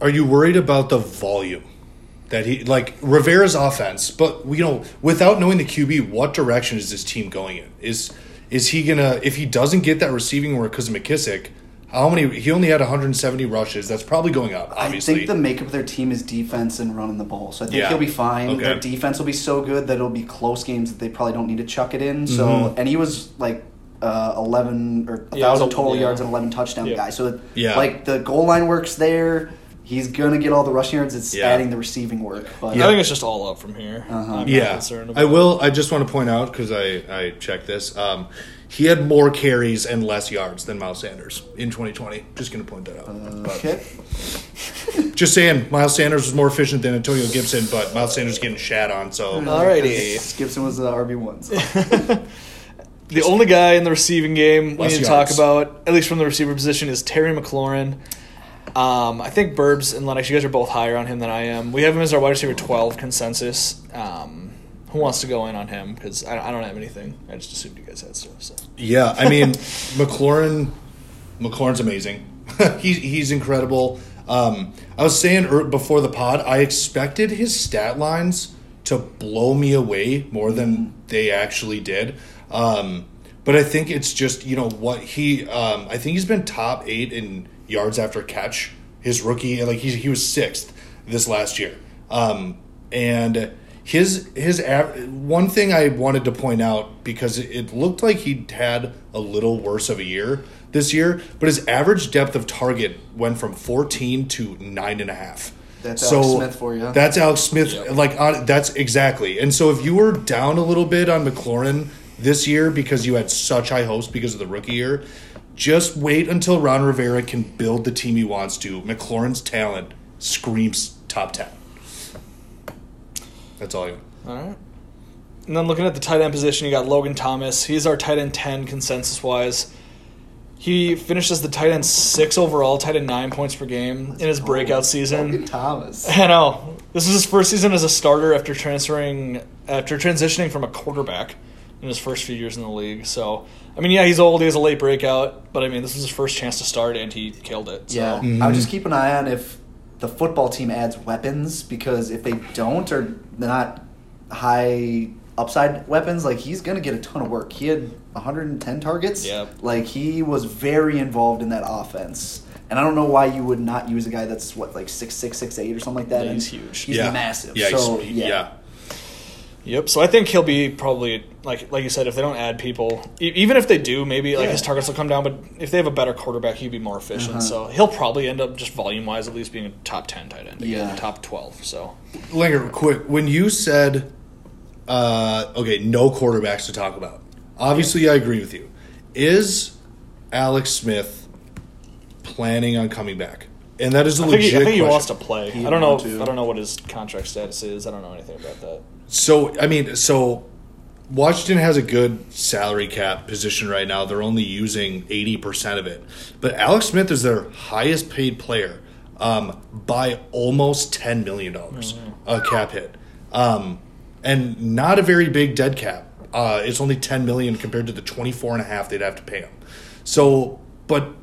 are you worried about the volume that he like Rivera's offense? But you know, without knowing the QB, what direction is this team going in? Is is he gonna if he doesn't get that receiving work because of McKissic? how many? He only had 170 rushes. That's probably going up. Obviously, I think the makeup of their team is defense and running the ball. So I think Yeah. he'll be fine. Okay. Their defense will be so good that it'll be close games that they probably don't need to chuck it in. So Mhm. and he was like uh, eleven or a Yeah, thousand total yeah. yards and eleven touchdown Yeah. guy. So Yeah. like the goal line works there. He's gonna get all the rushing yards. It's Yeah. adding the receiving work. But Yeah. I think it's just all up from here. Uh-huh. I'm yeah, I will. I just want to point out because I I checked this. Um, he had more carries and less yards than Miles Sanders in 2020. Just going to point that out. But- okay. just saying, Miles Sanders was more efficient than Antonio Gibson, but Miles Sanders getting shat on. So Alrighty. Gibson was the RB one. So. The only guy in the receiving game we Less need to yards. talk about, at least from the receiver position, is Terry McLaurin. Um, I think Burbs and Lennox, you guys are both higher on him than I am. We have him as our wide receiver 12 consensus. Um, who wants to go in on him? Because I, I don't have anything. I just assumed you guys had stuff. So. Yeah, I mean, McLaurin, McLaurin's amazing. he's he's incredible. Um, I was saying er, before the pod, I expected his stat lines to blow me away more than they actually did. Um, but I think it's just you know what he. Um, I think he's been top eight in yards after catch. His rookie, like he he was sixth this last year. Um, and his his av- one thing I wanted to point out because it, it looked like he had a little worse of a year this year, but his average depth of target went from 14 to nine and a half. That's Alex Smith for you. That's Alex Smith. Yep. Like on, that's exactly. And so if you were down a little bit on McLaurin this year because you had such high hopes because of the rookie year, just wait until Ron Rivera can build the team he wants to. McLaurin's talent screams top ten. That's all I got. All right. And then looking at the tight end position, you got Logan Thomas. He's our tight end 10 consensus wise. He finishes the tight end six overall, tight end nine points per game in his breakout oh, season. Logan Thomas. I know. This is his first season as a starter after transferring after transitioning from a quarterback in his first few years in the league. So, I mean, yeah, he's old. He has a late breakout, but I mean, this was his first chance to start, and he killed it. So. Yeah, Mm-hmm. I would just keep an eye on if the football team adds weapons because if they don't or they're not high upside weapons, like he's gonna get a ton of work. He had 110 targets. Yeah, Like he was very involved in that offense. And I don't know why you would not use a guy that's what like six six six eight or something like that. Yeah, he's huge. He's yeah, massive. Yeah, so he's- yeah. yeah. Yep. So I think he'll be probably like like you said, if they don't add people, e- even if they do, maybe like Yeah. his targets will come down. But if they have a better quarterback, he'd be more efficient. Uh-huh. So he'll probably end up just volume wise at least being a top ten tight end, again, Yeah. top twelve. So Linger, quick. When you said, uh, okay, no quarterbacks to talk about. Obviously, I agree with you. Is Alex Smith planning on coming back? And that is a I think, legit he, I think he question. wants to play. He'd I don't know. If, to. I don't know what his contract status is. I don't know anything about that. So I mean, so Washington has a good salary cap position right now. They're only using eighty percent of it, but Alex Smith is their highest paid player um, by almost ten million dollars a cap hit, um, and not a very big dead cap. Uh, it's only ten million compared to the twenty four and a half they'd have to pay him. So, but.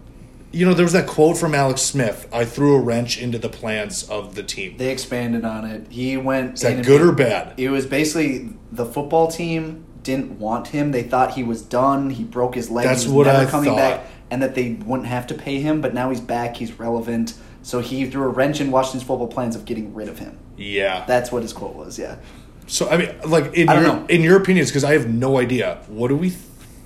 You know, there was that quote from Alex Smith. I threw a wrench into the plans of the team. They expanded on it. He went. Is that good or bad? It was basically the football team didn't want him. They thought he was done. He broke his leg. That's what never I coming thought. back, and that they wouldn't have to pay him. But now he's back. He's relevant. So he threw a wrench in Washington's football plans of getting rid of him. Yeah. That's what his quote was. Yeah. So I mean, like in I don't your know. in your opinions, because I have no idea. What do we? Th-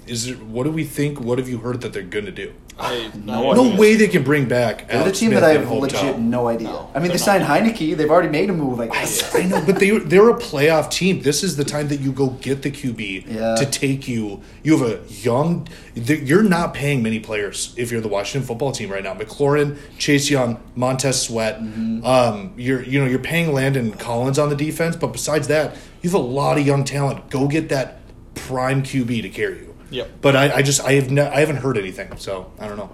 is it? What do we think? What have you heard that they're going to do? I No No way they can bring back. They're the team Smith that I have Hope legit Town. no idea. No, I mean, they're signed not. Heinicke. They've already made a move. Like I, I know, but they they're a playoff team. This is the time that you go get the QB Yeah. to take you. You have a young. You're not paying many players if you're the Washington football team right now. McLaurin, Chase Young, Montez Sweat. Mm-hmm. Um, you're you know you're paying Landon Collins on the defense, but besides that, you have a lot of young talent. Go get that prime QB to carry you. Yep. But I, I just I have ne- I haven't heard anything, so I don't know.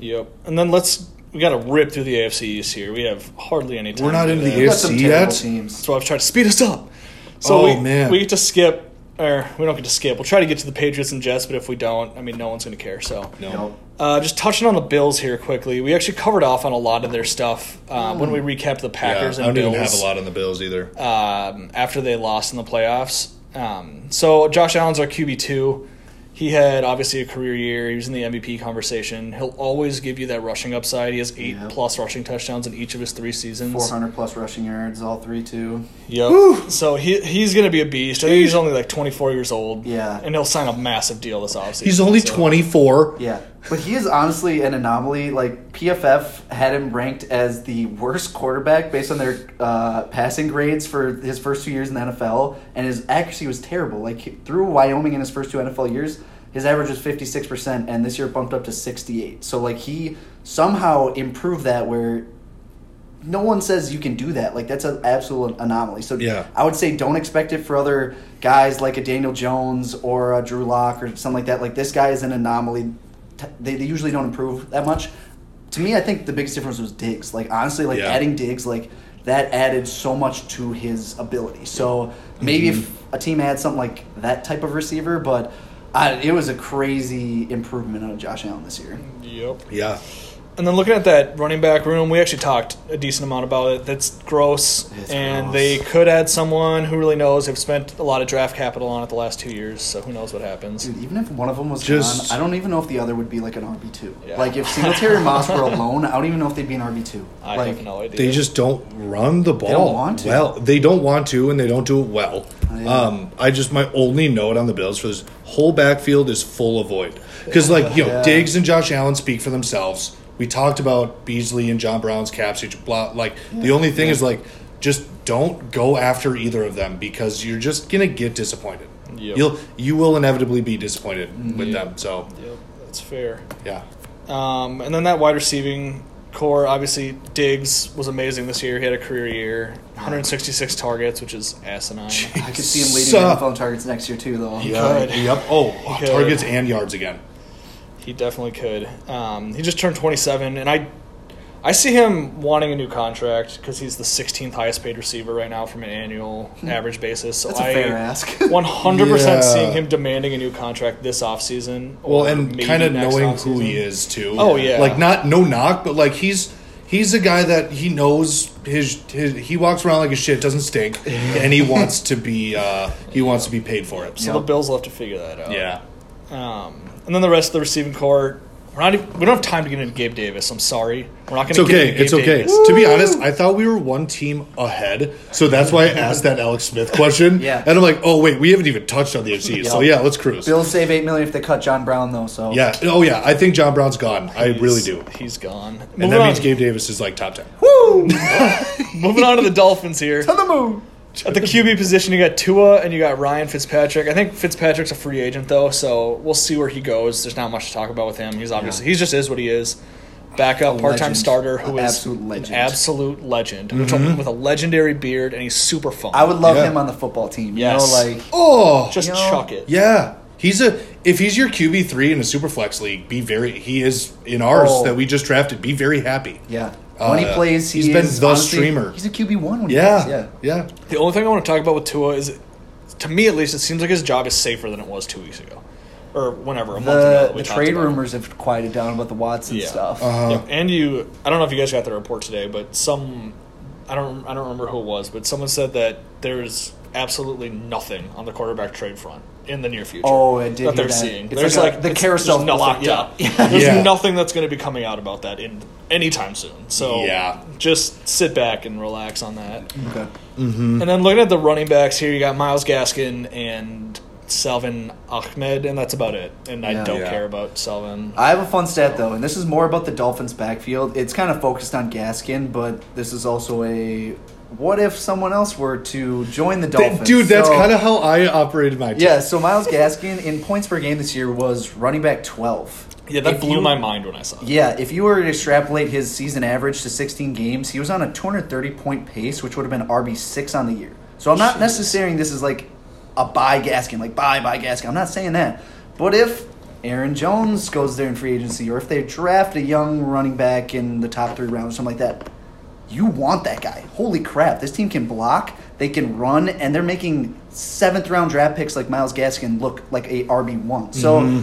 Yep. And then let's we got to rip through the AFC East here. We have hardly any time. We're not to do into the that. We've got some AFC terrible yet? teams. So I've tried to speed us up. So Oh, we, man. we get to skip, or we don't get to skip. We'll try to get to the Patriots and Jets, but if we don't, I mean, no one's going to care. So, No. Nope. uh, just touching on the Bills here quickly. We actually covered off on a lot of their stuff uh, when we recapped the Yeah, Packers I and don't Bills even have a lot on the Bills either. um, after they lost in the playoffs. Um, so Josh Allen's our QB two. He had obviously a career year. He was in the MVP conversation. He'll always give you that rushing upside. He has eight Yep. plus rushing touchdowns in each of his three seasons. 400 plus rushing yards, all three too. Yep. So he he's going to be a beast. I think he's only like 24 years old. Yeah. And he'll sign a massive deal this offseason. He's only so- 24. Yeah, but he is honestly an anomaly. Like PFF had him ranked as the worst quarterback based on their uh, passing grades for his first two years in the NFL, and his accuracy was terrible. Like through Wyoming in his first two NFL years, his average was fifty six percent, and this year bumped up to sixty eight. So like he somehow improved that where. No one says you can do that. Like that's an absolute anomaly. So Yeah. I would say don't expect it for other guys like a Daniel Jones or a Drew Lock or something like that. Like this guy is an anomaly. T- They, they usually don't improve that much. To me, I think the biggest difference was Diggs. Like honestly, like Yeah. adding Diggs, like that added so much to his ability. So maybe if Mm-hmm. a team had something like that type of receiver, but I, it was a crazy improvement on Josh Allen this year. Yep. Yeah. And then looking at that running back room, we actually talked a decent amount about it. That's gross. It's and gross. they could add someone who really knows. They've spent a lot of draft capital on it the last two years, so who knows what happens. Dude, even if one of them was Just- gone, I don't even know if the other would be like an RB two. Yeah. Like if Singletary and Moss were alone, I don't even know if they'd be an RB two. I like, have no idea. They just don't run the ball. They don't want to. Well, they don't want to, and they don't do it well. yeah. Um, I just my only note on the Bills for this whole backfield is full of void because like you know Yeah. Diggs and Josh Allen speak for themselves. We talked about Beasley and John Brown's cap situation. Blah. Like the only thing is like just don't go after either of them because you're just gonna get disappointed. Yep. You'll you will inevitably be disappointed with Yeah. them. So Yep, that's fair. yeah. Um, and then that wide receiving core, obviously, Diggs was amazing this year. He had a career year, 166 targets, which is asinine. I could see him leading Suck. NFL in targets next year too, though. Yeah. Yep. Oh, could. targets and yards again. He definitely could. Um, he just turned 27, and I, I see him wanting a new contract because he's the 16th highest paid receiver right now from an annual average basis. So Hmm. That's a I, fair ask. 100% Yeah. seeing him demanding a new contract this offseason. Well, or and maybe kind of next knowing who offseason. he is too. Oh, yeah. like not no knock, but like he's he's a guy that he knows his, his he walks around like his shit doesn't stink, and he wants to be uh, he wants to be paid for it. So Yep. the Bills will have to figure that out. Yeah, Um, and then the rest of the receiving core, we're not even, we don't have time to get into Gabe Davis. I'm sorry, we're not going it's to. okay. Get into It's Gabe okay. Davis. To be honest, I thought we were one team ahead, so that's why I asked that Alex Smith question. Yeah. and I'm like, oh wait, we haven't even touched on the FC, so Yeah. yeah, let's cruise. Bills save eight million if they cut John Brown though. So Yeah. Oh yeah. I think John Brown's gone. I He's- really do. He's gone. And Moving that on, means Gabe Davis is like top ten. Woo! moving on to the Dolphins here. to the moon. At the QB position, you got Tua and you got Ryan Fitzpatrick. I think Fitzpatrick's a free agent though, so we'll see where he goes. There's not much to talk about with him. He's obviously he just is what he is. Backup, part time starter who An is absolute legend. an absolute legend with, mm-hmm. a, with a legendary beard, and he's super fun. I would love Yeah. him on the football team. Yes. You know, like Oh, just you know, chuck it. Yeah, he's a if he's your QB three in a super flex league, be very he is in ours Oh. that we just drafted. Be very happy. yeah. When he Uh, plays, he he's been is the honestly- streamer. He's a QB one when he Yeah, plays. Yeah. yeah, The only thing I want to talk about with Tua is, to me at least, it seems like his job is safer than it was two weeks ago, or whenever a month ago. The, that we the talked trade about. rumors have quieted down about the Watson Yeah. stuff. Uh-huh. Yep. And you, I don't know if you guys got the report today, but some, I don't, I don't remember who it was, but someone said that there's absolutely nothing on the quarterback trade front in the near future. Oh, I did that they're that. seeing. It's there's like like, a- the it's- carousel's there's locked yeah. up. Yeah. There's Yeah. nothing that's going to be coming out about that in anytime soon. So Yeah. just sit back and relax on that. Okay. Mm-hmm. And then looking at the running backs here, you got Myles Gaskin and Salvon Ahmed, and that's about it. And I Yeah. don't Yeah. care about Salvon. I have a fun stat though, and this is more about the Dolphins' backfield. It's kind of focused on Gaskin, but this is also a what if someone else were to join the Th- Dolphins? dude, that's So- kind of how I operated my team. yeah. So Myles Gaskin in points per game this year was running back twelve. Yeah, that If blew you- my mind when I saw it. Yeah, if you were to extrapolate his season average to 16 games, he was on a 230 point pace, which would have been RB six on the year. So I'm not Jesus. necessarily this is like a buy Gaskin, like buy buy Gaskin. I'm not saying that, but if Aaron Jones goes there in free agency, or if they draft a young running back in the top three rounds, or something like that, you want that guy. Holy crap! This team can block, they can run, and they're making seventh round draft picks like Myles Gaskin look like a RB one. So.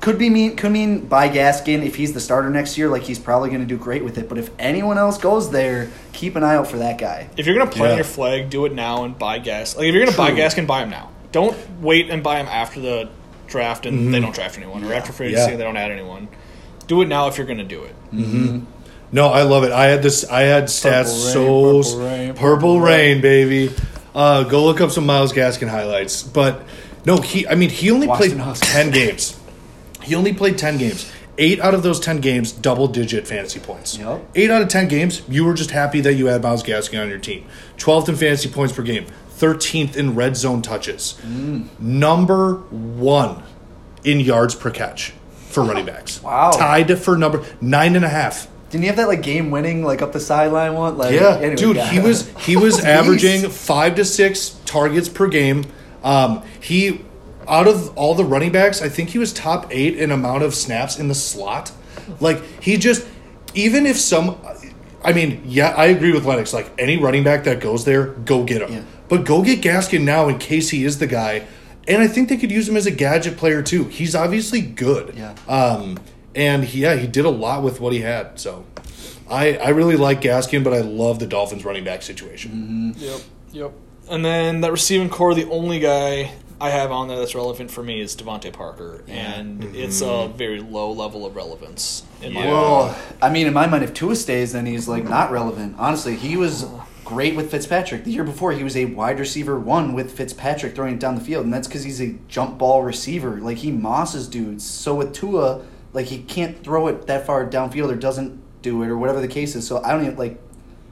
Could be mean could mean buy Gaskin if he's the starter next year. Like he's probably going to do great with it. But if anyone else goes there, keep an eye out for that guy. If you're gonna plant Yeah. your flag, do it now and buy gas. Like if you're gonna buy True. gas, can buy him now. Don't wait and buy him after the draft and they don't draft anyone, or after free agency Mm-hmm. Yeah. they don't add anyone. Do it now if you're going to do it. No, I love it. I had this. I had stats Purple rain, so purple rain, purple, purple rain, baby. Uh, go look up some Myles Gaskin highlights. But no, he. I mean, he only Washington played Huskies. ten games. He only played ten games. Eight out of those ten games, double digit fantasy points. Yep. Eight out of ten games, you were just happy that you had Myles Gaskin on your team. Twelfth in fantasy points per game. Thirteenth in red zone touches. Mm. Number one in yards per catch for running backs. Wow. Tied for number nine and a half. Didn't he have that like game winning like up the sideline one? Like, Yeah, anyway, dude, yeah. he was he was averaging five to six targets per game. Um, he out of all the running backs, I think he was top eight in amount of snaps in the slot. Like he just, even if some, I mean, yeah, I agree with Lennox. Like any running back that goes there, go get him. Yeah. But go get Gaskin now in case he is the guy. And I think they could use him as a gadget player too. He's obviously good. Yeah. Um, and he, yeah, he did a lot with what he had. So, I I really like Gaskin, but I love the Dolphins running back situation. Mm-hmm. Yep, yep. And then that receiving core, the only guy I have on there that's relevant for me is DeVante Parker, and mm-hmm. it's a very low level of relevance in my Yeah. Well, I mean, in my mind, if Tua stays, then he's like not relevant. Honestly, he was great with Fitzpatrick. The year before, he was a wide receiver one with Fitzpatrick throwing it down the field, and that's because he's a jump ball receiver. Like he mosses dudes. So with Tua, like he can't throw it that far downfield or doesn't do it or whatever the case is. So I don't even like.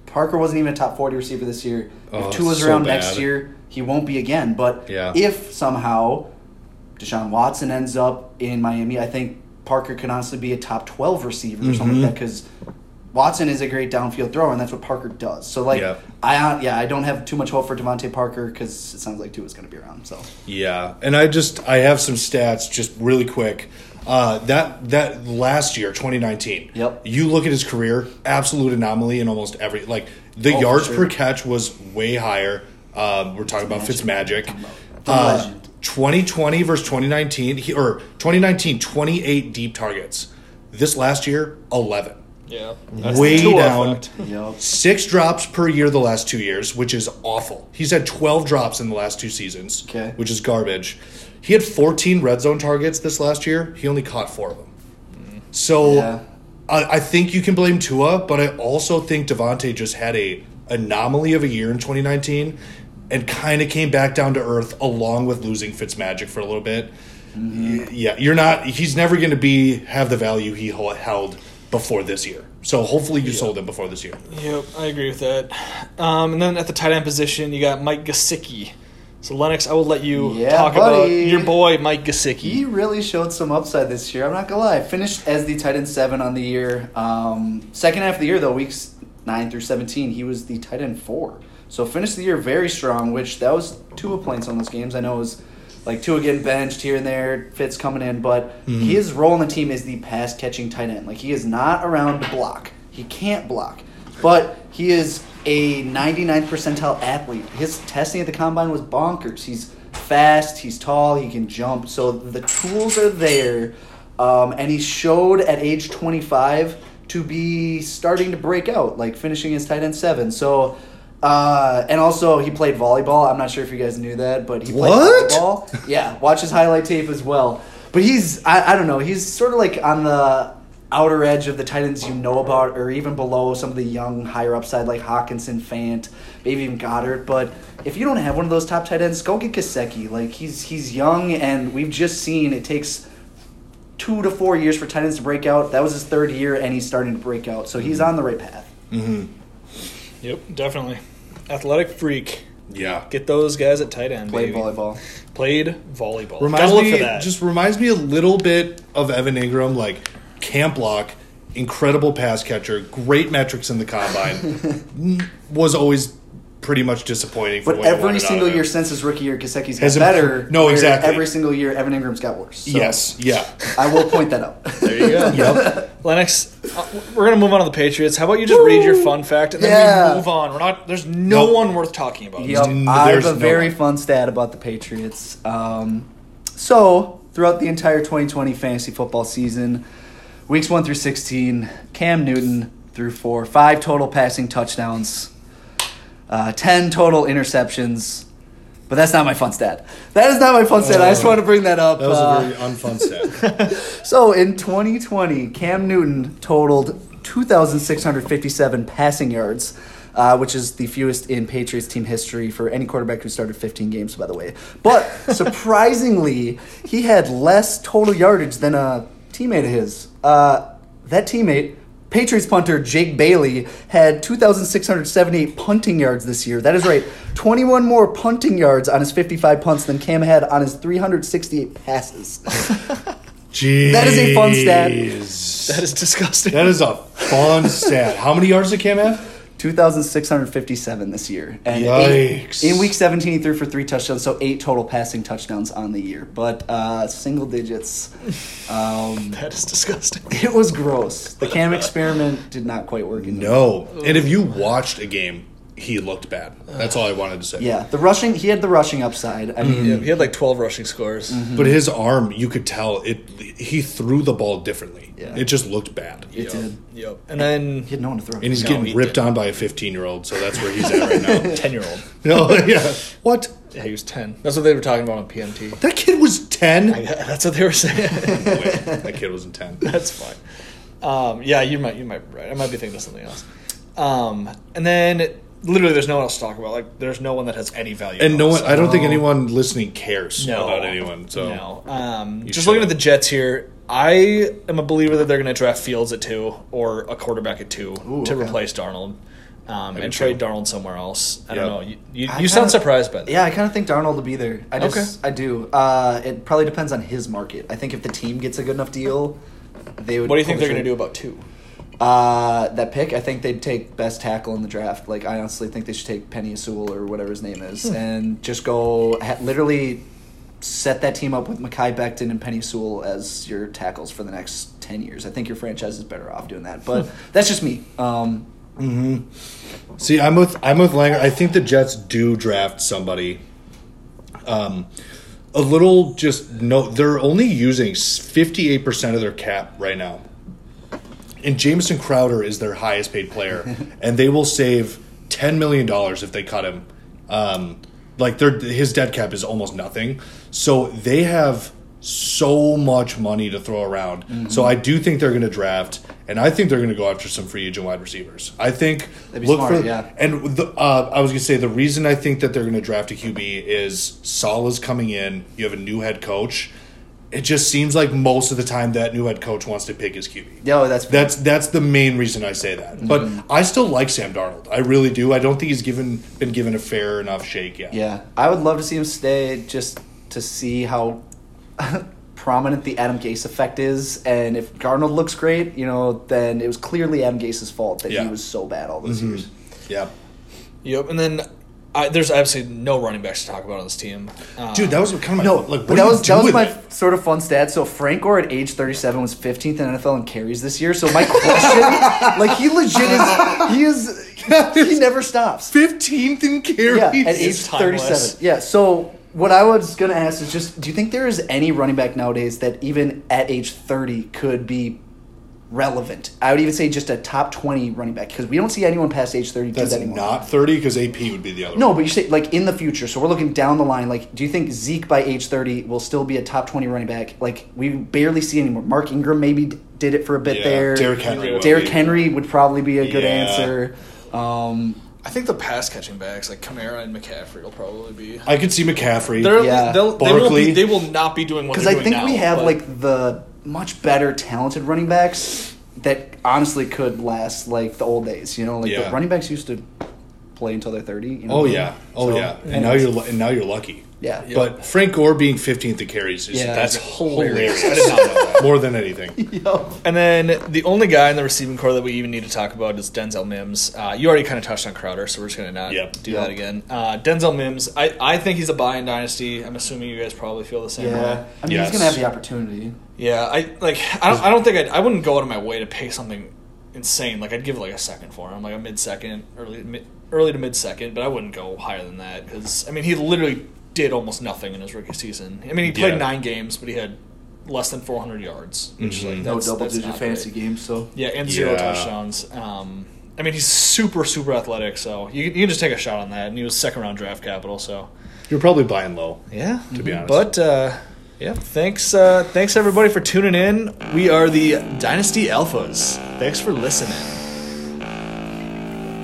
Parker wasn't even a top forty receiver this year. Oh, if Tua's so around bad. next year, he won't be again. But Yeah. if somehow Deshaun Watson ends up in Miami, I think Parker could honestly be a top 12 receiver or something Mm-hmm. like that because Watson is a great downfield thrower, and that's what Parker does. So, like, Yeah. I uh, yeah, I don't have too much hope for DeVante Parker because it sounds like Tua's going to be around. So, Yeah, and I just I have some stats just really quick. Uh, that that last year, 2019. Yep. You look at his career, absolute anomaly in almost every like the Oh, yards sure. per catch was way higher. Um, we're talking about Fitzmagic. Fitzmagic. Talking about Uh, 2020 versus 2019, he, or 2019, 28 deep targets. This last year, 11. yeah, Way down. yep. Six drops per year the last two years, which is awful. He's had 12 drops in the last two seasons, Okay. which is garbage. He had 14 red zone targets this last year. He only caught four of them. So Yeah. I, I think you can blame Tua, but I also think DeVante just had a anomaly of a year in 2019 and kind of came back down to earth along with losing Fitzmagic for a little bit. Mm-hmm. Yeah, you're not. He's never going to be have the value he held before this year. So hopefully you sold him before this year. Yep, I agree with that. Um, and then at the tight end position, you got Mike Gesicki. So Lennox, I will let you Yeah, talk buddy. about your boy Mike Gesicki. He really showed some upside this year. I'm not gonna lie. Finished as the tight end seven on the year. Um, second half of the year though, weeks nine through seventeen, he was the tight end four. So finished the year very strong. Which that was Tua points on those games. I know it was like two again benched here and there, Fitz coming in, but his role on the team is the pass catching tight end. Like he is not around to block. He can't block, but he is a 99th percentile athlete. His testing at the combine was bonkers. He's fast, he's tall, he can jump. So the tools are there. Um, and he showed at age 25 to be starting to break out, like finishing his tight end seven. So, uh, and also he played volleyball. I'm not sure if you guys knew that, but he played What? volleyball. Yeah, watch his highlight tape as well. But he's, I, I don't know, he's sort of like on the outer edge of the tight ends you know about, or even below some of the young higher upside like Hockenson, Fant, maybe even Goedert. But if you don't have one of those top tight ends, go get Gesicki. Like he's he's young, and we've just seen it takes two to four years for tight ends to break out. That was his third year, and he's starting to break out. So he's mm-hmm. on the right path. Mm-hmm. Yep, definitely. Athletic freak. Yeah. Get those guys at tight end. Played baby. volleyball. Played volleyball. Reminds Gotta look me, for that. just reminds me a little bit of Evan Engram, like camp block, incredible pass catcher, great metrics in the combine. was always pretty much disappointing. For But what every single year since his rookie year, Gesicki's got better. improved. No, exactly. Every single year, Evan Engram's got worse. So yes, yeah, I will point that out. there you go. yep. Lennox, uh, we're gonna move on to the Patriots. How about you just read your fun fact and then Yeah. we move on? We're not. There's no Nope. one worth talking about. Yep. N- I have a no very one. fun stat about the Patriots. Um, so, throughout the entire 2020 fantasy football season, weeks 1 through 16, Cam Newton threw for five total passing touchdowns, uh, 10 total interceptions, But that's not my fun stat. That is not my fun stat. I just want to bring that up. That was Uh, a very unfun stat. So in 2020, Cam Newton totaled 2,657 passing yards, uh, which is the fewest in Patriots team history for any quarterback who started 15 games, by the way. But surprisingly, he had less total yardage than a teammate of his. Uh, that teammate, Patriots punter Jake Bailey, had 2,678 punting yards this year. That is right, 21 more punting yards on his 55 punts than Cam had on his 368 passes. Jeez. That is a fun stat. That is disgusting. That is a fun stat. How many yards did Cam have? 2,657 this year. And Yikes. eight- in week 17, he threw for three touchdowns, so eight total passing touchdowns on the year. But uh, single digits. Um, that is disgusting. it was gross. The Cam experiment did not quite work. In No. And if you watched a game, he looked bad. That's all I wanted to say. Yeah, the rushing, he had the rushing upside. I mean, Yeah, he had like 12 rushing scores. But his arm, you could tell it. He threw the ball differently. Yeah. It just looked bad. it Yep. did. Yep. And then He had no one to throw. And he's No, getting he ripped didn't. on by a 15 year old, so that's where he's at right now. 10 year old. no, yeah. What? Yeah, he was 10. That's what they were talking about on PMT. That kid was 10? Yeah, that's what they were saying. Wait, that kid wasn't 10. That's fine. Um, yeah, you might you might be right. I might be thinking of something else. Um, and then literally, there's no one else to talk about. Like, there's no one that has any value. And no else. one, I don't think anyone listening cares no about anyone. So no. Um, You just looking at the Jets here, I am a believer that they're going to draft Fields at two or a quarterback at two Ooh, to okay. replace Darnold. Um, and trade too. Darnold somewhere else. I Yep. don't know. You, you, I you sound kinda- surprised by that. Yeah, I kind of think Darnold will be there. I just, Okay. I do. Uh, it probably depends on his market. I think if the team gets a good enough deal, they would. What do you think pull they're going to do about two? Uh, that pick, I think they'd take best tackle in the draft. Like, I honestly think they should take Penei Sewell or whatever his name is, and just go ha- literally set that team up with Mekhi Becton and Penei Sewell as your tackles for the next ten years. I think your franchise is better off doing that, but that's just me. Um, See, I'm with I'm with Langer. I think the Jets do draft somebody. Um, a little just no. They're only using 58 percent of their cap right now, and Jamison Crowder is their highest paid player, and they will save 10 million dollars if they cut him. Um, like their his dead cap is almost nothing, so they have so much money to throw around. So I do think they're going to draft, and I think they're going to go after some free agent wide receivers. I think look smart, for yeah. and the, uh, I was going to say the reason I think that they're going to draft a QB is Salah's coming in. You have a new head coach. It just seems like most of the time that new head coach wants to pick his QB. No, that's That's that's the main reason I say that. But Mm-hmm. I still like Sam Darnold. I really do. I don't think he's given been given a fair enough shake yet. Yeah, I would love to see him stay just to see how prominent the Adam Gase effect is, and if Darnold looks great, you know, then it was clearly Adam Gase's fault that Yeah. he was so bad all those years. Yeah. Yep. And then I, there's absolutely no running backs to talk about on this team. Um, Dude, that was kind of my No, like. But that was that was my it? sort of fun stat. So Frank Gore at age 37 was 15th in NFL in carries this year. So my question, like he legit is, he is, he never stops. Fifteenth in carries. Yeah, at age 37. Yeah, so what I was going to ask is just do you think there is any running back nowadays that even at age 30 could be relevant? I would even say just a top 20 running back because we don't see anyone past age 32 That's anymore. not thirty because AP would be the other. No, one. but you say like in the future. So we're looking down the line. Like, do you think Zeke by age 30 will still be a top 20 running back? Like, we barely see anymore. Mark Ingram maybe d- did it for a bit Yeah, there. Derrick Henry Derrick be. Henry would probably be a good Yeah. answer. Um, I think the pass catching backs like Kamara and McCaffrey will probably be. I could see McCaffrey. They're, Yeah. they'll, they will be. They will not be doing what Because they're I doing think we have but- like the much better talented running backs that honestly could last like the old days. You know, like Yeah. the running backs used to play until they're thirty. You know? oh yeah. Oh So, yeah. And now you're and now you're lucky. Yeah. Yeah. But Frank Gore being 15th in carries is Yeah. that's hilarious. I did not know that. More than anything. Yup. And then the only guy in the receiving core that we even need to talk about is Denzel Mims. Uh, you already kind of touched on Crowder, so we're just going to not Yep. do Yep. that again. Uh, Denzel Mims, I, I think he's a buy in dynasty. I'm assuming you guys probably feel the same Yeah. way. I mean, Yes. he's gonna have the opportunity. Yeah, I like. I don't. I don't think I'd, I wouldn't go out of my way to pay something insane. Like I'd give like a second for him, like a mid second, early mid, early to mid second. But I wouldn't go higher than that because I mean he literally did almost nothing in his rookie season. I mean he played Yeah. nine games, but he had less than 400 yards, which Mhm. like No double-digit fantasy great. games. So Yeah, and zero Yeah. touchdowns. Um, I mean, he's super, super athletic, so you, can- you can just take a shot on that. And he was second round draft capital, so You're probably buying low. Yeah, To be honest. But uh, yeah, thanks, uh, thanks everybody for tuning in. We are the Dynasty Alphas. Thanks for listening.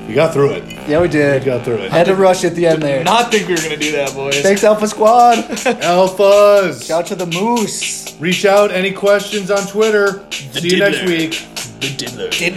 You got through it. Yeah, we did. You got through it. Had to rush at the end there. Not think we were gonna do that, boys. Thanks, Alpha Squad. Alphas. Shout out to the Moose. Reach out. Any questions on Twitter? See you next week. The Diddler. Did